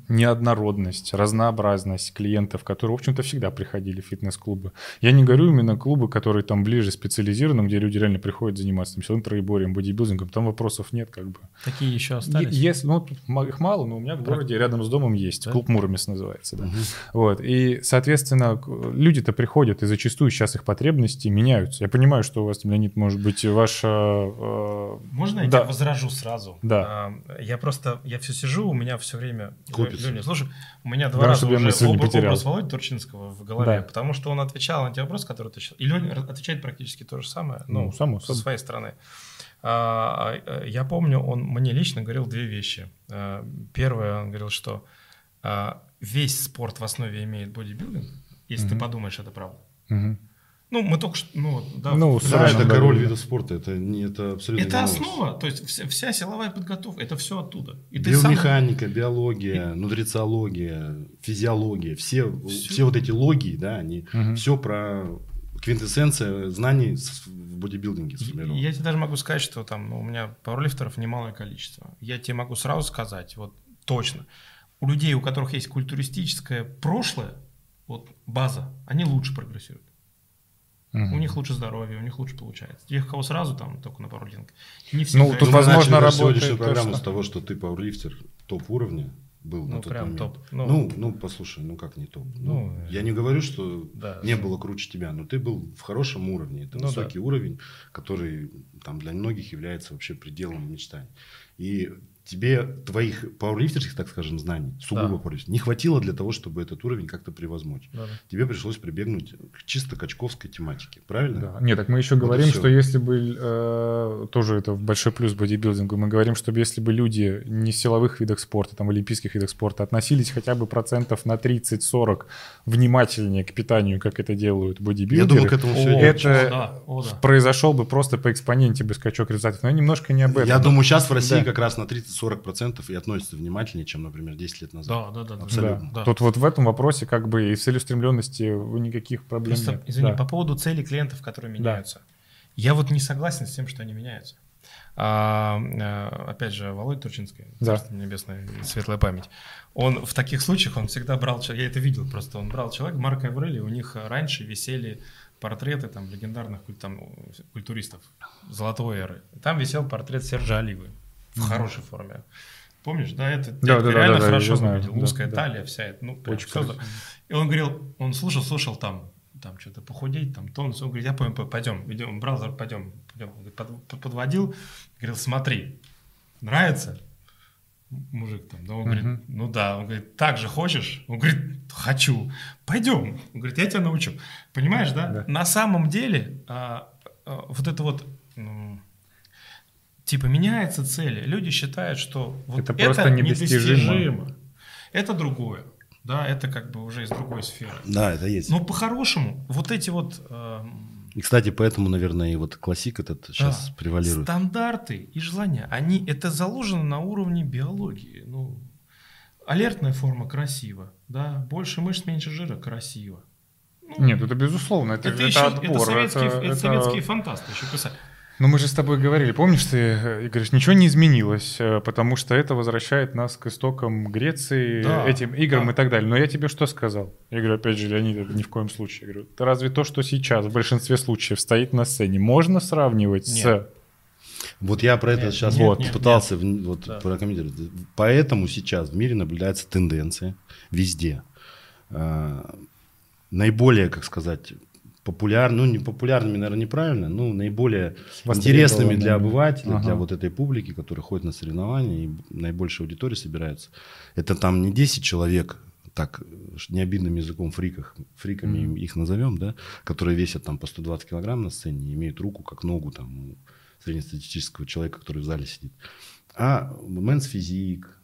неоднородность, разнообразность клиентов, которые, в общем-то, всегда приходили в фитнес-клубы. Я не говорю именно клубы, которые там ближе специализированы, где люди реально приходят заниматься там, силовым троеборием, бодибилдингом, там вопросов нет как бы. Такие еще остались. Если, ну, их мало, но у меня в городе рядом с домом есть. Да? Клуб Муромец называется. Да. Мгм. Вот. И, соответственно, люди-то приходят, и зачастую сейчас их потребности меняются. Я понимаю, что у вас, Леонид, может быть, ваша... э, Можно я Да. возражу сразу? Да. А, Я просто, я все сижу, у меня все время... Копится. Леня, слушай, у меня два Главное, раза уже мысль об- образ Володи Турчинского в голове, Да. потому что он отвечал на те вопросы, которые ты. И Леня отвечает практически то же самое, ну, Ну, само со собой. своей стороны. А, а, Я помню, он мне лично говорил две вещи. А, Первое, он говорил, что а, весь спорт в основе имеет бодибилдинг, если ты Мгм. подумаешь, это правда. мгм. Ну, мы только что... Ну, да, Ну, Да, это король да. видов спорта, это, не, это абсолютно Это основа, то есть вся, вся силовая подготовка, это все оттуда. И ты сам- Биомеханика, биология, нутрициология, физиология, все, Всё. все вот эти логии, да, они Мгм. все про квинтэссенция знаний в бодибилдинге сформирована. Я тебе даже могу сказать, что там ну, у меня пауэрлифтеров немалое количество. Я тебе могу сразу сказать, вот точно, у людей, у которых есть культуристическое прошлое, вот база, они лучше прогрессируют. Мгм. У них лучше здоровье, у них лучше получается. Тех, у кого сразу там только на пауэрлифтинг. Не Ну, тут возможно, работает сегодняшнюю то, программу что- с того, что ты пауэрлифтер топ-уровня, был Ну, на тот прям момент. топ. Ну, Ну, ну, послушай, ну как не топ? Ну, Ну, я не говорю, что да. не было круче тебя, но ты был в хорошем уровне. Это Ну, высокий уровень, который там для многих является вообще пределом мечтаний. И тебе твоих пауэрлифтерских, так скажем, знаний, сугубо Да. пауэрлифтерских, не хватило для того, чтобы этот уровень как-то превозмочь. Да, да. Тебе пришлось прибегнуть к чисто качковской тематике, правильно? Да. Нет, так мы еще Вот говорим, что если бы, э, тоже это большой плюс бодибилдингу, мы говорим, чтобы если бы люди не в силовых видах спорта, там, в олимпийских видах спорта, относились хотя бы процентов на 30-40 внимательнее к питанию, как это делают бодибилдеры, Я думаю, к этому все О, это- о, да, о, да. произошел бы просто по экспоненте бы скачок результатов. Но немножко не об этом. Я думаю, сейчас в России Да. как раз на 30-40% и относятся внимательнее, чем, например, 10 лет назад. Да, да, да. да. Абсолютно. Да. Да. Тут вот в этом вопросе как бы и в целеустремленности никаких проблем Просто, нет. извини, Да. по поводу целей клиентов, которые Да. меняются. Я вот не согласен с тем, что они меняются. А, а, опять же, Володя Турчинский, Да. и светлая память. Он в таких случаях, он всегда брал, я это видел просто, он брал человека, Марка Аврели, у них раньше висели портреты там легендарных там, культуристов золотой эры. Там висел портрет Сержа Оливы в хорошей форме. Помнишь, да, это Да, да, да, реально да, да, хорошо знаю, выглядел, да, узкая да. талия вся, это, ну, прям Очень красиво. и он говорил, он слушал, слушал там, там что-то похудеть, там тонус. Он говорит, я понял, пойдем, идем, брал, пойдем, пойдем. Он говорит, под- под- подводил, говорил, смотри, нравится? Мужик там, да, он говорит, Мгм. ну да, он говорит, так же хочешь? Он говорит, хочу, пойдем. Он говорит, я тебя научу. Понимаешь, да? Да. На самом деле, а, а, вот это вот, типа, меняются цели. Люди считают, что вот Это это, просто недостижимо. недостижимо. Это другое. Да, это как бы уже из другой сферы. Да, это есть. Но по-хорошему, вот эти вот эм, И, кстати, поэтому, наверное, и вот классик этот сейчас Да. превалирует. стандарты и желания, они это заложено на уровне биологии. Ну, алертная форма красиво, да, больше мышц, меньше жира красиво. Ну, Нет, это безусловно, это, это, это еще отбор. это советские, это- это это- советские фантасты еще писали. Ну, мы же с тобой говорили, помнишь, ты э, говоришь, ничего не изменилось, э, потому что это возвращает нас к истокам Греции, Да, этим играм да. и так далее. Но я тебе что сказал? Я говорю, опять же, Леонид, это ни в коем случае. Я говорю, «Да разве то, что сейчас в большинстве случаев стоит на сцене, можно сравнивать с... Нет. Вот я про это Нет, сейчас нет, вот нет, пытался в- вот Да. прокомментировать. Поэтому сейчас в мире наблюдается тенденция везде. А, наиболее, как сказать, популярными, ну не популярными, наверное, неправильно, ну наиболее интересными для обывателя, для Ага. вот этой публики, которая ходит на соревнования и наибольшая аудитория собирается. Это там не 10 человек, так необидным языком фриках, фриками Мгм. их назовем, да, которые весят там по 120 килограмм на сцене, имеют руку как ногу там у среднестатистического человека, который в зале сидит. А men's physique,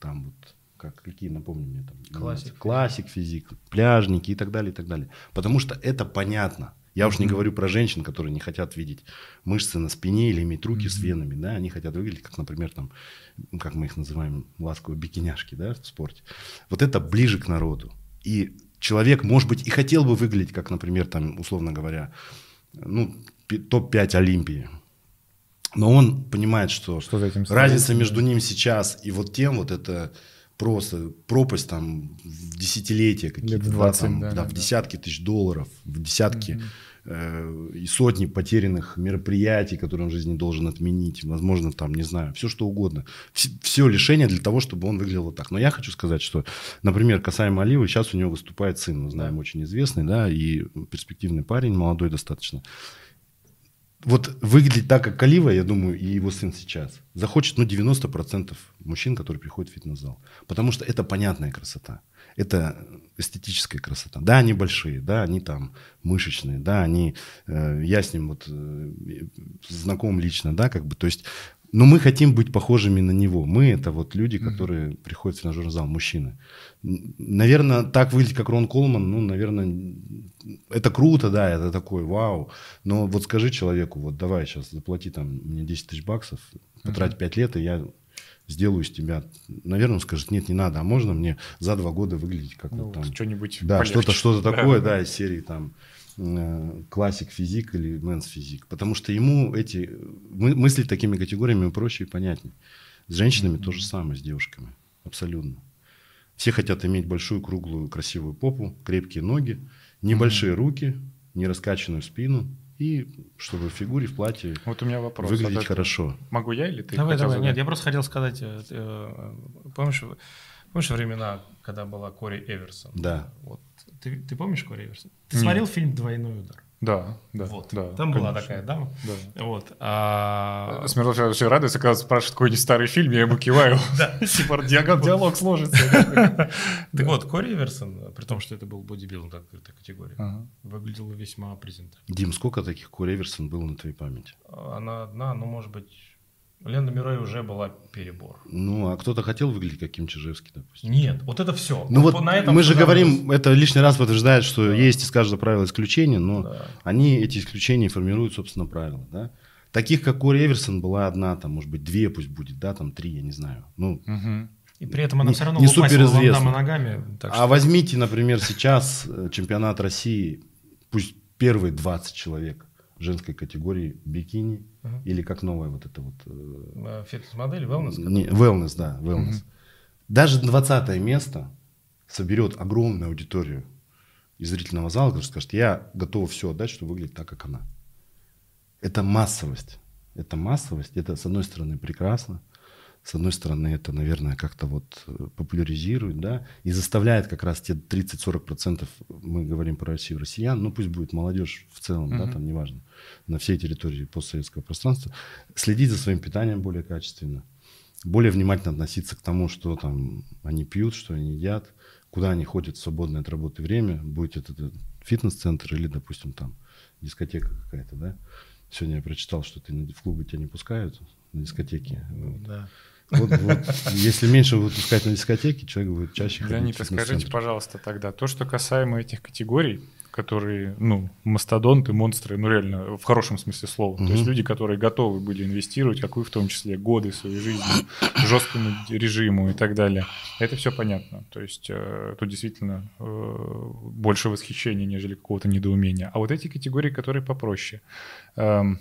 там вот как какие, напомни мне там. Classic. Classic physique, пляжники и так далее, и так далее. Потому что это понятно. Я уж не говорю про женщин, которые не хотят видеть мышцы на спине или иметь руки с венами, да, они хотят выглядеть, как, например, там, ну, как мы их называем, ласковые бикиняшки, да, в спорте. Вот это ближе к народу. И человек, может быть, и хотел бы выглядеть, как, например, там, условно говоря, ну, пи- топ-5 Олимпии. Но он понимает, что, Что этим разница между ним сейчас и вот тем, вот это просто пропасть там в десятилетия какие-то, Лет в да, 20, там, да, да, да, в десятки тысяч долларов, в десятки э, и сотни потерянных мероприятий, которые он в жизни должен отменить, возможно, там, не знаю, все что угодно. Все лишение для того, чтобы он выглядел вот так. Но я хочу сказать, что, например, касаемо Оливы, сейчас у него выступает сын, мы знаем, очень известный, да, и перспективный парень, молодой достаточно. Вот выглядеть так, как Калива, я думаю, и его сын сейчас, захочет, ну, 90% мужчин, которые приходят в фитнес-зал. Потому что это понятная красота. Это эстетическая красота. Да, они большие, да, они там мышечные, да, они, э, я с ним вот э, знаком лично, да, как бы, то есть, но мы хотим быть похожими на него. Мы это вот люди, которые приходят в тренажерный зал, мужчины. Наверное, так выглядеть, как Рон Колман, ну, наверное, это круто, да, это такой, вау. Но вот скажи человеку, вот давай сейчас заплати там мне 10 тысяч баксов, потрать 5 лет, и я сделаю из тебя. Наверное, он скажет, нет, не надо, а можно мне за два года выглядеть как Ну, вот там. что-нибудь Да, что-то что Да. такое, да, из серии там классик физик или мэнс физик. Потому что ему эти мы, мысли такими категориями проще и понятнее. С женщинами то же самое, с девушками. Абсолютно. Все хотят иметь большую, круглую, красивую попу, крепкие ноги, небольшие руки, не раскачанную спину и чтобы в фигуре, в платье Вот у меня вопрос. выглядеть это- хорошо. Могу я или ты? давай, давай. задать? Нет, я просто хотел сказать, э, э, помнишь, Помнишь времена, когда была Кори Эверсон? Да. Вот. Ты, ты помнишь Кори Эверсон? Ты Нет. смотрел фильм «Двойной удар»? Да, да. вот. да, Там была конечно. такая дама. Да. Вот. А... Смирнов очень радуется, когда спрашивает какой-нибудь старый фильм, я ему киваю. Типа диалог диалог сложится. Так вот, Кори Эверсон, при том, что это был бодибилдинг открытой категории, Ага. выглядела весьма презентабельно. Дим, сколько таких Кори Эверсон было на твоей памяти? Она одна, ну, может быть, Лена Мирой уже была перебор. Ну, а кто-то хотел выглядеть как Ким Чижевский, допустим. Нет, вот это все. Ну вот мы же говорим, это лишний раз подтверждает, что Да. есть из каждого правила исключения, но Да. они, эти исключения, формируют, собственно, правила. Да? Таких, как Кори Эверсон, была одна, там, может быть, две пусть будет, да, там три, я не знаю. Ну, Мгм. И при этом она Не- все равно не суперизвестна. Ногами. так а что- возьмите, например, сейчас э, чемпионат России, пусть первые 20 человек женской категории бикини, Мгм. или как новая вот это вот... э, Фитнес-модель, wellness. Не, wellness, да, wellness. Мгм. Даже 20 место соберет огромную аудиторию из зрительного зала, который скажет, я готова все отдать, чтобы выглядеть так, как она. Это массовость. Это массовость. Это, с одной стороны, прекрасно. С одной стороны, это, наверное, как-то вот э, популяризирует, да, и заставляет как раз те 30-40%, мы говорим про Россию, россиян, ну пусть будет молодежь в целом, да, Мгм. там неважно, на всей территории постсоветского пространства, следить за своим питанием более качественно, более внимательно относиться к тому, что там они пьют, что они едят, куда они ходят в свободное от работы время, будет это фитнес-центр или, допустим, там дискотека какая-то, да. Сегодня я прочитал, что ты в клубы тебя не пускают на дискотеке. Вот. Да. Вот, вот, если меньше выпускать на дискотеке, человек будет чаще ходить Леонид, в скажите, фитнес-центр. пожалуйста, тогда то, что касаемо этих категорий, которые, ну, мастодонты, монстры, ну, реально, в хорошем смысле слова. То есть люди, которые готовы были инвестировать, как вы в том числе, годы своей жизни, жесткому режиму и так далее. Это все понятно. То есть э, тут действительно э, больше восхищения, нежели какого-то недоумения. А вот эти категории, которые попроще, эм,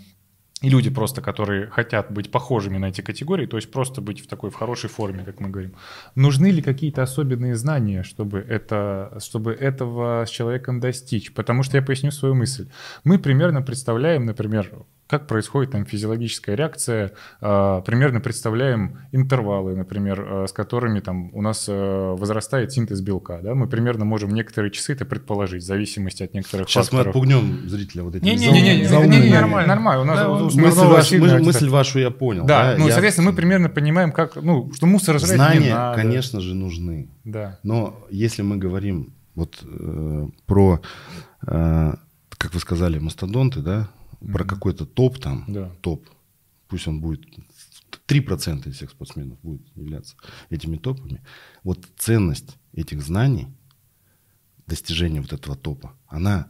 и люди просто, которые хотят быть похожими на эти категории, то есть просто быть в такой в хорошей форме, как мы говорим. Нужны ли какие-то особенные знания, чтобы, это, чтобы этого с человеком достичь? Потому что я поясню свою мысль. Мы примерно представляем, например, как происходит там физиологическая реакция, а, примерно представляем интервалы, например, а, с которыми там у нас а, возрастает синтез белка. Да? Мы примерно можем некоторые часы это предположить, в зависимости от некоторых Сейчас мы факторов. отпугнем зрителя вот этим Не-не-не, нормально. Нормально, у нас Да, у мысль ваш- мы- мысль вашу я понял. Да, ну, Я- соответственно, мы примерно понимаем, как, ну, что мусор жрать не Знания, надо. конечно же, нужны. Да. Но если мы говорим вот э, про, э, как вы сказали, мастодонты, да, про Мгм. какой-то топ там, Да. топ, пусть он будет 3% из всех спортсменов будет являться этими топами. Вот ценность этих знаний, достижения вот этого топа, она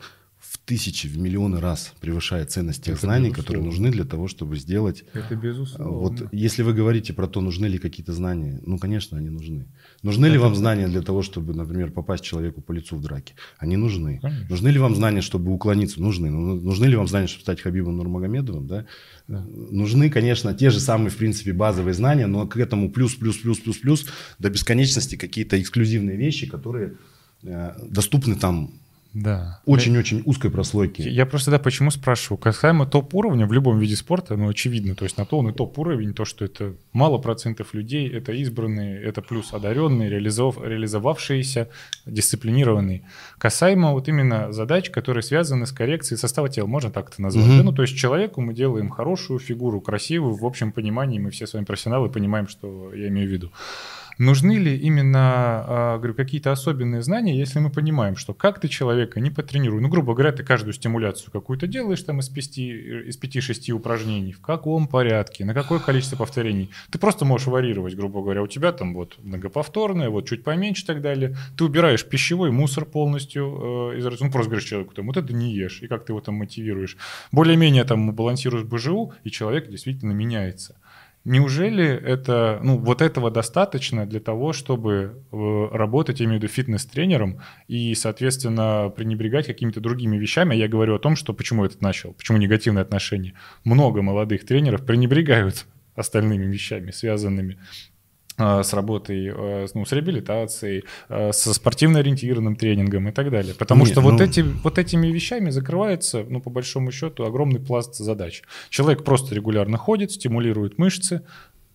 в тысячи, в миллионы раз превышает ценность тех Это знаний, безусловно. которые нужны для того, чтобы сделать Это безусловно. вот если вы говорите про то, нужны ли какие-то знания, ну, конечно, они нужны. Нужны ли вам знания для того, чтобы, например, попасть человеку по лицу в драке? Они нужны. Конечно. Нужны ли вам знания, чтобы уклониться? Нужны. Ну, Нужны ли вам знания, чтобы стать Хабибом Нурмагомедовым? Да? Нужны, конечно, те же самые, в принципе, базовые знания, но к этому плюс, плюс, плюс, плюс, плюс до бесконечности какие-то эксклюзивные вещи, которые э, доступны там Да. очень-очень узкой прослойки. Я просто, да, почему спрашиваю. Касаемо топ-уровня в любом виде спорта, ну, очевидно, то есть на то он и топ-уровень, то, что это мало процентов людей, это избранные, это плюс одаренные, реализов, реализовавшиеся, дисциплинированные. Касаемо вот именно задач, которые связаны с коррекцией состава тела, можно так это назвать. Да? Ну, то есть человеку мы делаем хорошую фигуру, красивую, в общем понимании, мы все с вами профессионалы, понимаем, что я имею в виду. Нужны ли именно а, говорю, какие-то особенные знания, если мы понимаем, что как ты человека не потренируй, ну, грубо говоря, ты каждую стимуляцию какую-то делаешь там из 5, из 5-6 упражнений, в каком порядке, на какое количество повторений. Ты просто можешь варьировать, грубо говоря, у тебя там вот многоповторное, вот чуть поменьше и так далее. Ты убираешь пищевой мусор полностью э, из рациона. ну, просто говоришь человеку, там, вот это не ешь, и как ты его там мотивируешь. Более-менее там балансируешь БЖУ, и человек действительно меняется. Неужели это, ну, вот этого достаточно для того, чтобы э, работать, я имею в виду, фитнес-тренером и, соответственно, пренебрегать какими-то другими вещами? А Я говорю о том, что почему это начал, почему негативное отношение. Много молодых тренеров пренебрегают остальными вещами, связанными с работой, э, ну, с реабилитацией, э, со спортивно ориентированным тренингом и так далее. Потому Не, что вот, ну- эти, вот этими вещами закрывается, ну, по большому счету, огромный пласт задач. Человек просто регулярно ходит, стимулирует мышцы,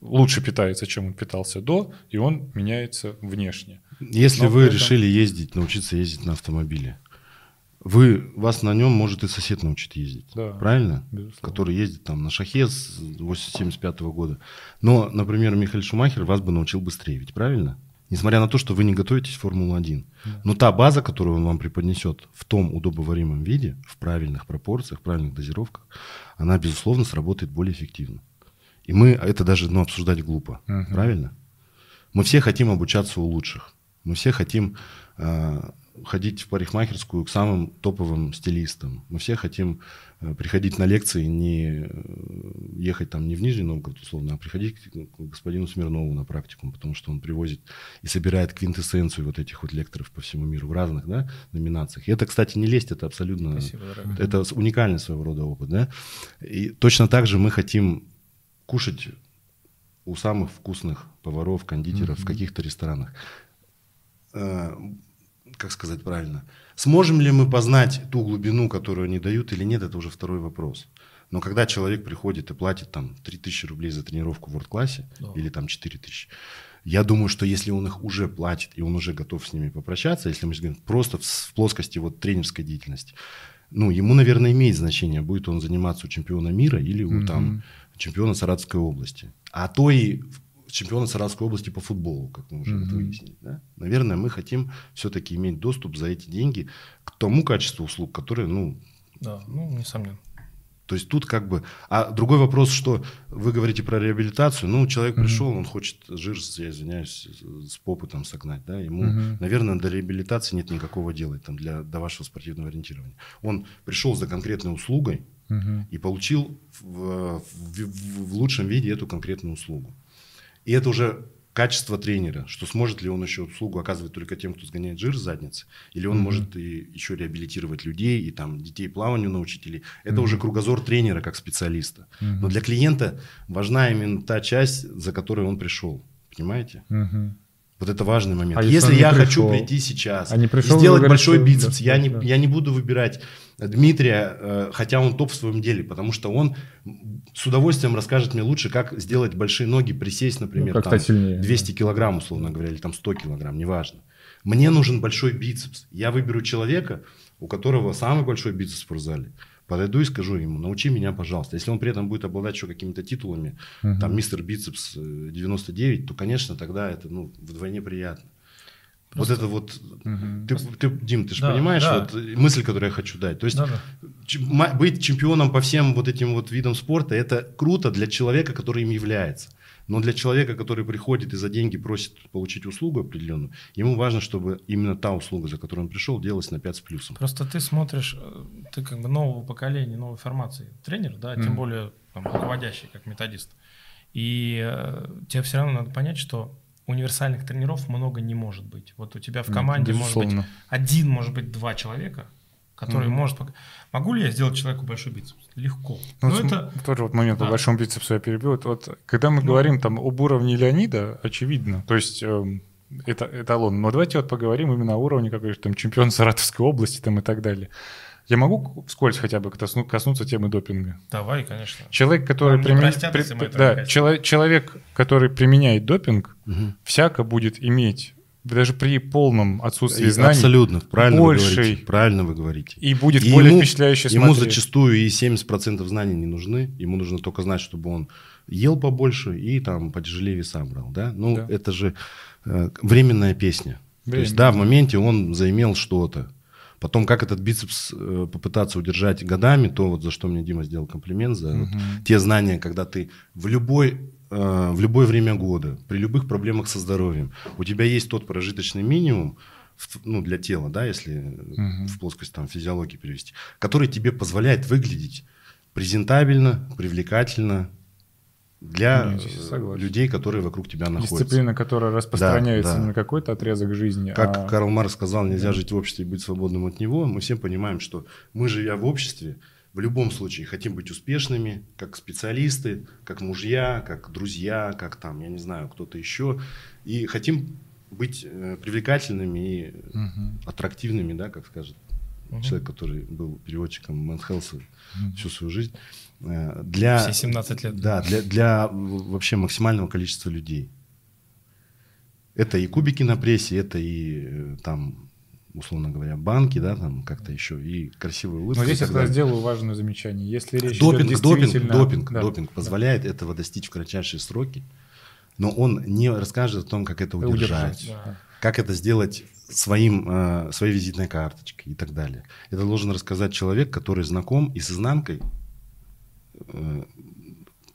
лучше питается, чем он питался до, и он меняется внешне. Если Но вы этом... решили ездить, научиться ездить на автомобиле, вы, вас на нем может и сосед научить ездить, да, правильно? Безусловно. Который ездит там на шахе с 1975 года. Но, например, Михаил Шумахер вас бы научил быстрее, ведь правильно? Несмотря на то, что вы не готовитесь в Формулу-1. Да. Но та база, которую он вам преподнесет в том удобоваримом виде, в правильных пропорциях, в правильных дозировках, она, безусловно, сработает более эффективно. И мы это даже ну, обсуждать глупо, угу. правильно? Мы все хотим обучаться у лучших. Мы все хотим э, ходить в парикмахерскую к самым топовым стилистам. Мы все хотим э, приходить на лекции, не э, ехать там не в Нижний Новгород, условно, а приходить к господину Смирнову на практикум, потому что он привозит и собирает квинтэссенцию вот этих вот лекторов по всему миру в разных да, номинациях. И это, кстати, не лезть, это абсолютно... Спасибо, это уникальный своего рода опыт. Да? И точно так же мы хотим кушать у самых вкусных поваров, кондитеров mm-hmm. в каких-то ресторанах. Как сказать правильно? Сможем ли мы познать ту глубину, которую они дают или нет, это уже второй вопрос. Но когда человек приходит и платит там 3000 рублей за тренировку в ворд-классе да. или там 4000, я думаю, что если он их уже платит и он уже готов с ними попрощаться, если мы говорим просто в, в плоскости вот тренерской деятельности, ну, ему, наверное, имеет значение, будет он заниматься у чемпиона мира или у mm-hmm. там чемпиона Саратовской области. А то и чемпиона Саратовской области по футболу, как мы уже mm-hmm. выяснили. Да? Наверное, мы хотим все-таки иметь доступ за эти деньги к тому качеству услуг, которые, ну... Да, ну, несомненно. То есть тут как бы... А другой вопрос, что вы говорите про реабилитацию. Ну, человек mm-hmm. пришел, он хочет жир, я извиняюсь, с попы там согнать. Да? Ему, mm-hmm. наверное, до реабилитации нет никакого дела там, для, до вашего спортивного ориентирования. Он пришел за конкретной услугой, угу. и получил в, в, в лучшем виде эту конкретную услугу. И это уже качество тренера, что сможет ли он еще услугу оказывать только тем, кто сгоняет жир с задницы, или он mm может и еще реабилитировать людей, и там детей плаванию научить, или это mm уже кругозор тренера как специалиста. mm Но для клиента важна именно та часть, за которой он пришел, понимаете? mm Вот это важный момент. А если, если я пришел, хочу прийти сейчас а не пришел, и сделать большой бицепс, да, я, не, да. я не буду выбирать Дмитрия, э, хотя он топ в своем деле, потому что он с удовольствием расскажет мне лучше, как сделать большие ноги, присесть, например, ну, там, сильнее, 200 да. килограмм, условно говоря, или там 100 килограмм, неважно. Мне нужен большой бицепс. Я выберу человека, у которого самый большой бицепс в спортзале. Подойду и скажу ему, научи меня, пожалуйста. Если он при этом будет обладать еще какими-то титулами, uh-huh. там, мистер бицепс 99, э, то, конечно, тогда это ну, вдвойне приятно. Просто... Вот это вот, угу. ты, ты, Дим, ты же да, понимаешь да. Вот, мысль, которую я хочу дать. То есть да, да. быть чемпионом по всем вот этим вот видам спорта, это круто для человека, который им является. Но для человека, который приходит и за деньги просит получить услугу определенную, ему важно, чтобы именно та услуга, за которую он пришел, делалась на 5 с плюсом. Просто ты смотришь, э, ты как бы нового поколения, новой формации тренер, да, mm. тем более там, руководящий, как методист. И э, тебе все равно надо понять, что универсальных тренеров много не может быть. Вот у тебя в команде Безусловно. может быть один, может быть, два человека, который mm. может... Могу ли я сделать человеку большой бицепс? Легко. Ну, Но это... Тоже вот момент да. по большому бицепсу я перебил. Вот, вот когда мы ну, говорим там об уровне Леонида, очевидно, то есть э, это эталон. Но давайте вот поговорим именно о уровне, как говоришь, там чемпион Саратовской области там и так далее. Я могу вскользь хотя бы коснуться темы допинга? Давай, конечно. Человек, который применяет, при... да, чело... человек, который применяет допинг, угу. всяко будет иметь даже при полном отсутствии знаний абсолютно правильно больший, вы говорите, правильно вы говорите и будет и более ему, впечатляюще ему зачастую и 70% знаний не нужны ему нужно только знать чтобы он ел побольше и там потяжелее веса брал да ну да. это же э, временная песня Временно. то есть да в моменте он заимел что-то Потом, как этот бицепс э, попытаться удержать годами, то вот за что мне Дима сделал комплимент, за угу. вот те знания, когда ты в любой э, в любое время года, при любых проблемах со здоровьем, у тебя есть тот прожиточный минимум, ну, для тела, да, если угу. в плоскость там физиологии перевести, который тебе позволяет выглядеть презентабельно, привлекательно, для ну, людей, которые вокруг тебя находятся. Дисциплина, которая распространяется да, да. на какой-то отрезок жизни. Как а... Карл Маркс сказал, нельзя да. жить в обществе и быть свободным от него. Мы все понимаем, что мы, живя в обществе, в любом случае хотим быть успешными, как специалисты, как мужья, как друзья, как там, я не знаю, кто-то еще. И хотим быть э, привлекательными и угу. аттрактивными, да, как скажет угу. человек, который был переводчиком Men's Health а угу. всю свою жизнь, э, для... Все 17 лет. Да, для, для вообще максимального количества людей. Это и кубики на прессе, это и э, там условно говоря, банки, да, там как-то еще, и красивые улыбки. Но здесь я тогда сделаю важное замечание. Если речь допинг, идет действительно... допинг, допинг, да. допинг позволяет да. этого достичь в кратчайшие сроки, но он не расскажет о том, как это удержать, удержать да. как это сделать своим, э, своей визитной карточкой и так далее. Это должен рассказать человек, который знаком и с изнанкой, э,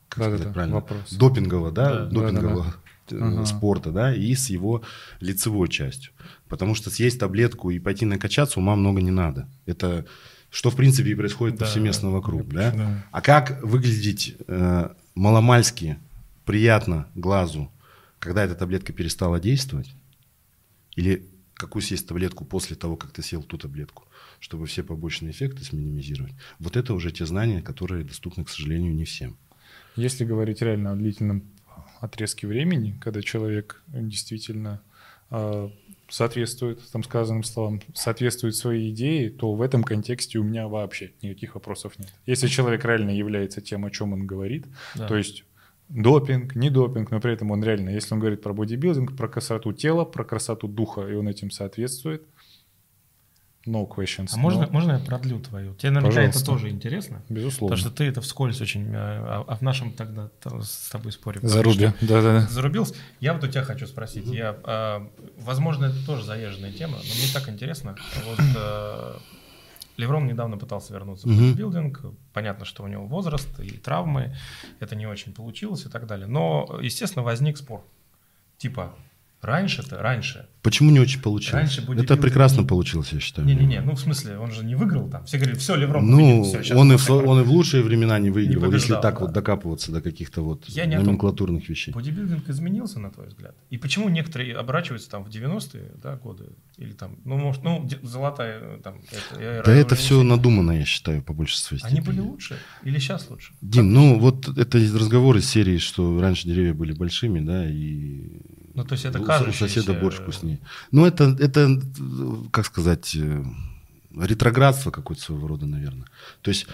как да, сказать да, правильно, вопрос. допингового, да, да допингового да, да, ага. спорта, да, и с его лицевой частью. Потому что съесть таблетку и пойти накачаться ума много не надо. Это что, в принципе, и происходит да, повсеместно вокруг, да? да? А как выглядеть э, маломальски приятно глазу, когда эта таблетка перестала действовать? Или какую съесть таблетку после того, как ты съел ту таблетку, чтобы все побочные эффекты сминимизировать? Вот это уже те знания, которые доступны, к сожалению, не всем. Если говорить реально о длительном отрезки времени, когда человек действительно э, соответствует там сказанным словам, соответствует своей идее, то в этом контексте у меня вообще никаких вопросов нет. Если человек реально является тем, о чем он говорит, да. то есть допинг, не допинг, но при этом он реально, если он говорит про бодибилдинг, про красоту тела, про красоту духа, и он этим соответствует – No questions. А no. можно, можно я продлю твою? Тебе наверняка Пожалуйста. это тоже интересно. Безусловно. Потому что ты это вскользь очень, э, а, а в нашем тогда с тобой споре. Заруби, да-да-да. Зарубился. Я вот у тебя хочу спросить. Mm-hmm. Я, а, возможно, это тоже заезженная тема, но мне так интересно. Вот а, Леврон недавно пытался вернуться в бодибилдинг. Mm-hmm. Понятно, что у него возраст и травмы. Это не очень получилось и так далее. Но, естественно, возник спор. Типа, Раньше-то, раньше. Почему не очень получилось? Раньше Это прекрасно получилось, я считаю. Не-не-не, ну в смысле, он же не выиграл там. Все говорили, все, Леврон Ну, все, он, и в, он и в лучшие времена не выиграл, не если так да. вот докапываться до каких-то вот я номенклатурных том, вещей. Бодибилдинг изменился, на твой взгляд? И почему некоторые оборачиваются там в 90-е да, годы? Или там, ну, может, ну, золотая там... Это, да это все надумано, я считаю, по большей степени. Они были лучше? Или сейчас лучше? Дим, как ну, вот это разговор из серии, что раньше деревья были большими, да, и ну, то есть это кажущееся... У соседа борщ вкуснее. Ну, это, это, как сказать, э, ретроградство какое-то своего рода, наверное. То есть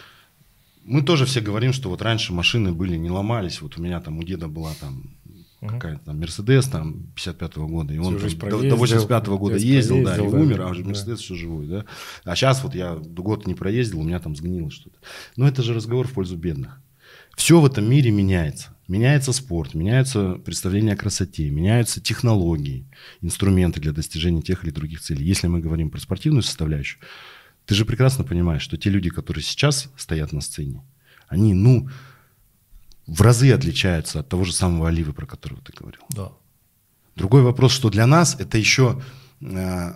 мы тоже все говорим, что вот раньше машины были, не ломались. Вот у меня там, у деда была там угу. какая-то там Мерседес там 55-го года, и он там, до, до 85-го года ездил, да, и да, умер, а уже Мерседес да. все живой, да. А сейчас вот я год не проездил, у меня там сгнило что-то. Но это же разговор в пользу бедных. Все в этом мире меняется. Меняется спорт, меняются представления о красоте, меняются технологии, инструменты для достижения тех или других целей. Если мы говорим про спортивную составляющую, ты же прекрасно понимаешь, что те люди, которые сейчас стоят на сцене, они, ну, в разы отличаются от того же самого Оливы, про которого ты говорил. Да. Другой вопрос, что для нас это еще э,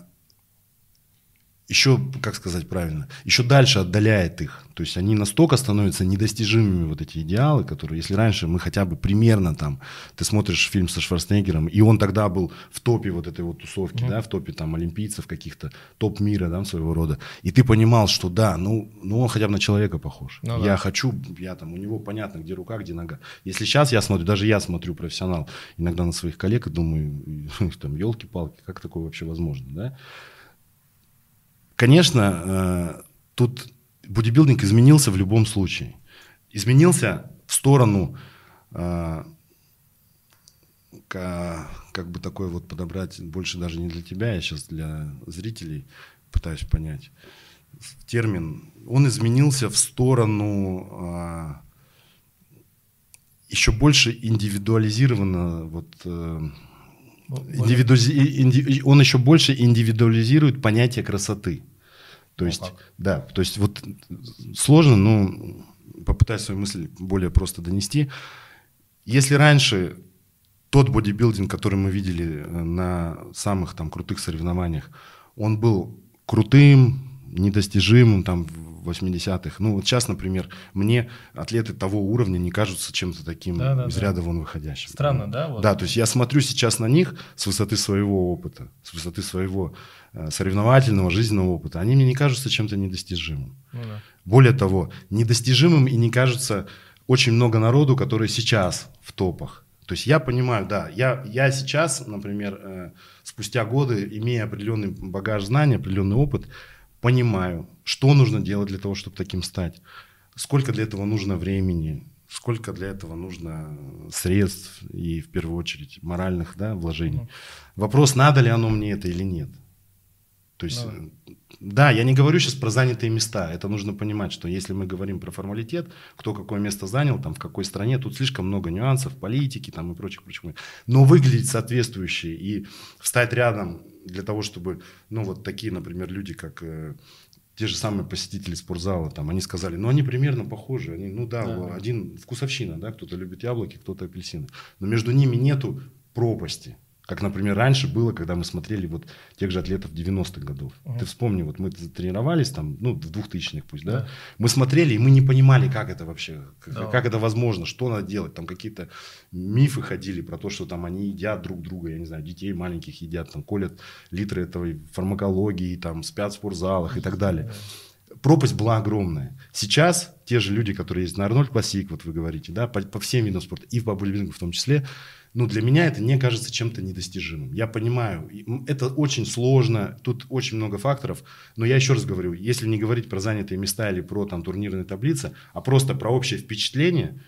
еще, как сказать правильно, еще дальше отдаляет их. То есть они настолько становятся недостижимыми, вот эти идеалы, которые, если раньше мы хотя бы примерно там, ты смотришь фильм со Шварценеггером, и он тогда был в топе вот этой вот тусовки, mm-hmm. да, в топе там олимпийцев каких-то, топ мира, да, своего рода, и ты понимал, что да, ну, ну он хотя бы на человека похож. Ну, я да. хочу, я там, у него понятно, где рука, где нога. Если сейчас я смотрю, даже я смотрю профессионал, иногда на своих коллег и думаю, там, елки-палки, как такое вообще возможно, да? Конечно, э, тут бодибилдинг изменился в любом случае. Изменился в сторону, э, как бы такой вот подобрать, больше даже не для тебя, я сейчас для зрителей пытаюсь понять термин. Он изменился в сторону э, еще больше индивидуализированно вот Индивиду... Он еще больше индивидуализирует понятие красоты. То есть, как? да, то есть вот сложно, но попытаюсь свою мысль более просто донести. Если раньше тот бодибилдинг, который мы видели э, на самых там крутых соревнованиях, он был крутым, недостижимым там в 80-х. Ну вот сейчас, например, мне атлеты того уровня не кажутся чем-то таким да, да, из да. ряда вон выходящим. Странно, да? Вот. Да, то есть я смотрю сейчас на них с высоты своего опыта, с высоты своего Э, соревновательного, жизненного опыта, они мне не кажутся чем-то недостижимым. Ну, да. Более того, недостижимым и не кажется очень много народу, которые сейчас в топах. То есть я понимаю, да, я, я сейчас, например, э, спустя годы, имея определенный багаж знаний, определенный опыт, понимаю, что нужно делать для того, чтобы таким стать, сколько для этого нужно времени, сколько для этого нужно средств и, в первую очередь, моральных да, вложений. Угу. Вопрос, надо ли оно мне это или нет. То есть, ну, да, я не говорю сейчас про занятые места. Это нужно понимать, что если мы говорим про формалитет, кто какое место занял, там, в какой стране, тут слишком много нюансов, политики там, и прочих, прочих. Но выглядеть соответствующе и встать рядом для того, чтобы, ну, вот такие, например, люди, как э, те же самые посетители спортзала, там, они сказали, ну, они примерно похожи. Они, ну, да, да. один вкусовщина, да, кто-то любит яблоки, кто-то апельсины. Но между ними нету пропасти. Как, например, раньше было, когда мы смотрели вот тех же атлетов 90-х годов. Uh-huh. Ты вспомни, вот мы тренировались там, ну, в 2000-х пусть, да? да? Мы смотрели, и мы не понимали, как это вообще, как, да. как это возможно, что надо делать. Там какие-то мифы ходили про то, что там они едят друг друга, я не знаю, детей маленьких едят, там колят литры этой фармакологии, там спят в спортзалах и так далее. пропасть была огромная. Сейчас те же люди, которые есть на Арнольд Классик, вот вы говорите, да, по, по всем видам спорта, и по бодибилдингу в том числе, ну, для меня это не кажется чем-то недостижимым. Я понимаю, это очень сложно, тут очень много факторов, но я еще раз говорю, если не говорить про занятые места или про там турнирные таблицы, а просто про общее впечатление,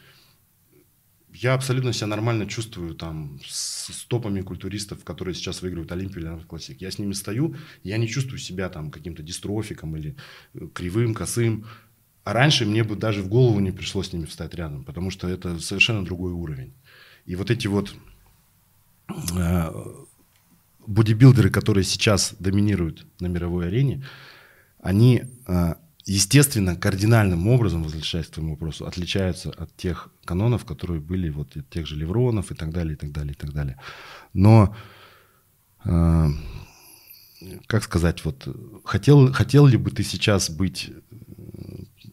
я абсолютно себя нормально чувствую там с, топами культуристов, которые сейчас выигрывают Олимпию или Классик. Я с ними стою, я не чувствую себя там каким-то дистрофиком или э, кривым, косым. А раньше мне бы даже в голову не пришло с ними встать рядом, потому что это совершенно другой уровень. И вот эти вот э, бодибилдеры, которые сейчас доминируют на мировой арене, они, э, естественно, кардинальным образом, возвращаясь к твоему вопросу, отличаются от тех канонов, которые были вот от тех же Левронов и так далее, и так далее, и так далее. Но э, как сказать, вот хотел, хотел ли бы ты сейчас быть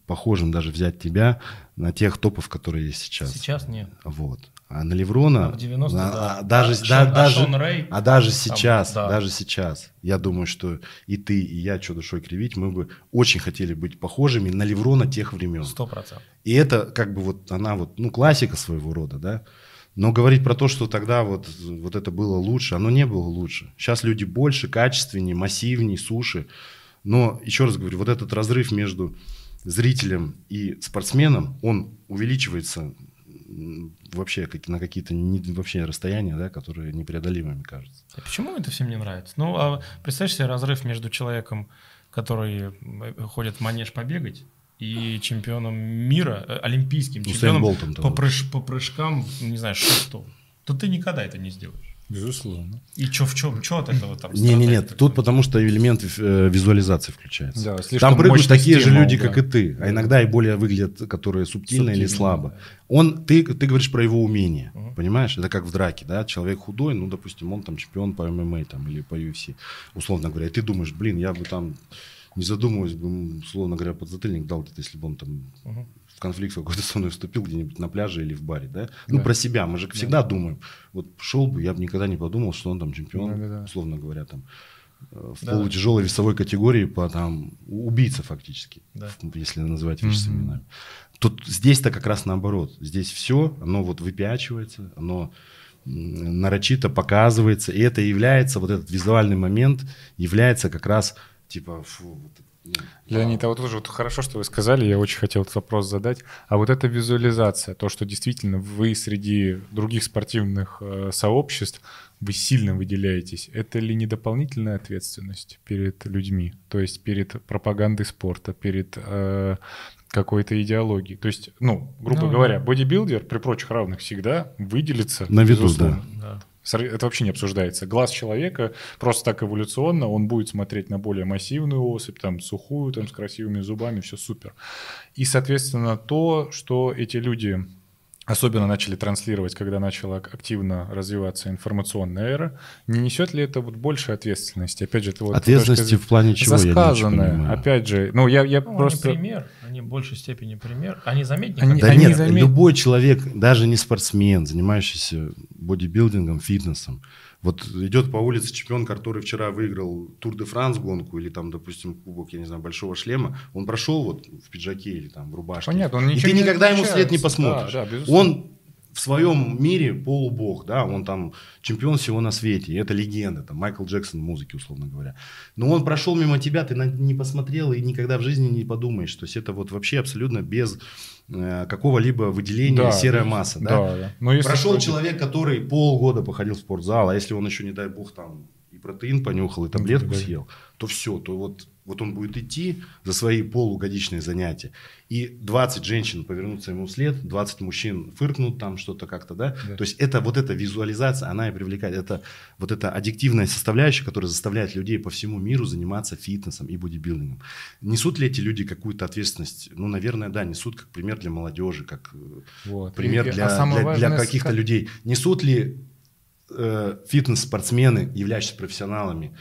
похожим, даже взять тебя на тех топов, которые есть сейчас? Сейчас нет. Вот. А на Леврона, а в 90 а, да. даже, а, да, Шон, даже, а, Рэй, а даже сейчас, там, да. даже сейчас, я думаю, что и ты, и я, что душой кривить, мы бы очень хотели быть похожими на Леврона тех времен. Сто процентов. И это как бы вот она вот, ну, классика своего рода, да. Но говорить про то, что тогда вот, вот это было лучше, оно не было лучше. Сейчас люди больше, качественнее, массивнее, суше. Но, еще раз говорю, вот этот разрыв между зрителем и спортсменом, он увеличивается вообще на какие-то не, вообще расстояния, да, которые непреодолимыми кажутся. А почему это всем не нравится? Ну, а представь себе разрыв между человеком, который э, ходит в манеж побегать, и чемпионом мира, э, олимпийским чемпионом Болтом, по, прыж, по прыжкам, не знаю, что, то ты никогда это не сделаешь. Безусловно. И что в чем, что от этого там? Не, не, нет, тут потому что элемент э, визуализации включается. Да, там прыгают такие стимул, же люди, да. как и ты, а иногда и более выглядят, которые субтильно, субтильно или слабо. Да. Он, ты, ты говоришь про его умение, угу. понимаешь? Это как в драке, да? Человек худой, ну, допустим, он там чемпион по ММА там или по UFC, условно говоря, и ты думаешь, блин, я бы там не задумываясь бы, условно говоря, подзатыльник дал где-то, если бы он там угу в конфликт какой-то со мной вступил где-нибудь на пляже или в баре, да? Ну, да. про себя. Мы же всегда да. думаем. Вот шел бы, я бы никогда не подумал, что он там чемпион, да, да, да. условно говоря, там э, в да. полутяжелой весовой категории по там убийца фактически, да. если называть вещи mm-hmm. именами. Тут здесь-то как раз наоборот. Здесь все, оно вот выпячивается, оно нарочито показывается, и это является, вот этот визуальный момент является как раз типа, фу, вот Леонид, а вот тоже вот хорошо, что вы сказали, я очень хотел этот вопрос задать. А вот эта визуализация, то, что действительно вы среди других спортивных э, сообществ, вы сильно выделяетесь, это ли не дополнительная ответственность перед людьми? То есть перед пропагандой спорта, перед э, какой-то идеологией? То есть, ну, грубо ну, говоря, бодибилдер при прочих равных всегда выделится. На виду, да. да. Это вообще не обсуждается. Глаз человека просто так эволюционно, он будет смотреть на более массивную особь, там, сухую, там, с красивыми зубами, все супер. И, соответственно, то, что эти люди особенно начали транслировать, когда начала активно развиваться информационная эра, не несет ли это вот больше ответственности? Опять же, это вот ответственности в плане чего засказанное. Я не опять же, ну я я ну, просто они пример, они в большей степени пример, они заметнее. Они, да они нет, замет... любой человек, даже не спортсмен, занимающийся бодибилдингом, фитнесом, вот идет по улице чемпион, который вчера выиграл Тур де Франс гонку или там, допустим, кубок, я не знаю, большого шлема, он прошел вот в пиджаке или там в рубашке. Понятно, он И ты никогда ему след не посмотришь. Да, да, он в своем мире полубог, да, он там чемпион всего на свете, и это легенда, там Майкл Джексон в музыке, условно говоря. Но он прошел мимо тебя, ты на, не посмотрел и никогда в жизни не подумаешь, то есть это вот вообще абсолютно без э, какого-либо выделения Да, серая масса, да. Да, да. Но если Прошел против- человек, который полгода походил в спортзал, а если он еще, не дай бог, там и протеин понюхал, и таблетку да. съел, то все, то вот, вот он будет идти за свои полугодичные занятия, и 20 женщин повернутся ему вслед, 20 мужчин фыркнут там что-то как-то, да? Да. То есть это вот эта визуализация, она и привлекает, это вот эта аддиктивная составляющая, которая заставляет людей по всему миру заниматься фитнесом и бодибилдингом. Несут ли эти люди какую-то ответственность? Ну, наверное, да, несут как пример для молодежи, как э, Вот. пример И- для, а для- для каких-то как- людей. Несут ли э, фитнес-спортсмены, являющиеся профессионалами,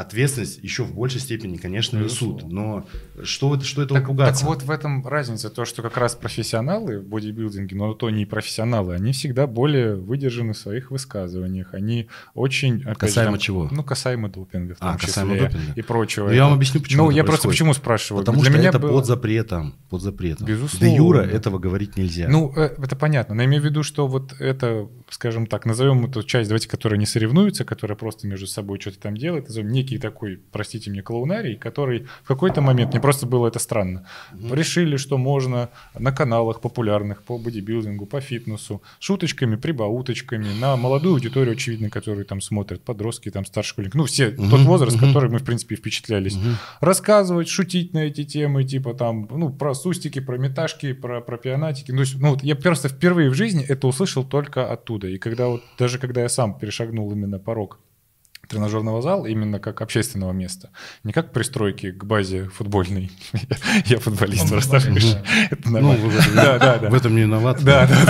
ответственность еще в большей степени, конечно, несут. Но что, это, что этого Так, пугаться? так вот в этом разница, то, что как раз профессионалы в бодибилдинге, но то не профессионалы, они всегда более выдержаны в своих высказываниях. Они очень... же, Касаемо там, чего? Ну, касаемо допинга в том А, касаемо числе допинга. и прочего. Ну, я вам Это- объясню, почему Ну, это я просто происходит. почему спрашиваю. Потому Для что меня это было- под запретом. Под запретом. Безусловно. Де юра этого говорить нельзя. Ну, э, это понятно. Но я имею в виду, что вот это, скажем так, назовем эту часть, давайте, которая не соревнуется, которая просто между собой что-то там делает, назовем некий такой, простите мне, клоунарий, который в какой-то момент, мне просто было это странно, решили, что можно на каналах популярных по бодибилдингу, по фитнесу, шуточками, прибауточками, на молодую аудиторию, очевидно, которую там смотрят, подростки, там старшие школьники, ну, все, Мгм, тот возраст, мгм. который мы, в принципе, впечатлялись Мгм. рассказывать, шутить на эти темы, типа там, ну, про сустики, про меташки, про, про пионатики. Ну, ну, вот я просто впервые в жизни это услышал только оттуда. И когда вот, даже когда я сам перешагнул именно порог тренажерного зала именно как общественного места, не как пристройки к базе футбольной. Я футболист, видишь, да. Это Ну, нормально. в этом- не виноват. Да, да,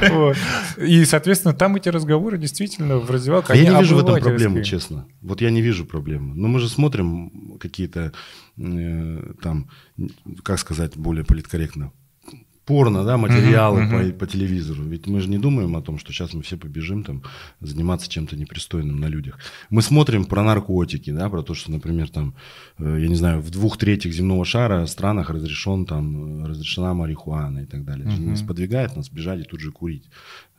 да. И, соответственно, там эти разговоры действительно в раздевалке. А я не вижу в этом проблемы, честно. Вот я не вижу проблемы. Но мы же смотрим какие-то э, там, как сказать, более политкорректно, порно, да, материалы Мгм, по, мгм. по телевизору. Ведь мы же не думаем о том, что сейчас мы все побежим там заниматься чем-то непристойным на людях. Мы смотрим про наркотики, да, про то, что, например, там, э, я не знаю, в двух третьих земного шара странах разрешен там, э, разрешена марихуана и так далее. Мгм. сподвигает нас бежать и тут же курить.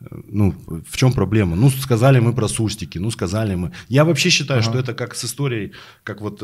Э, Ну, в чем проблема? Ну, сказали мы про сустики, ну, сказали мы. Я вообще считаю, Ага. что это как с историей, как вот,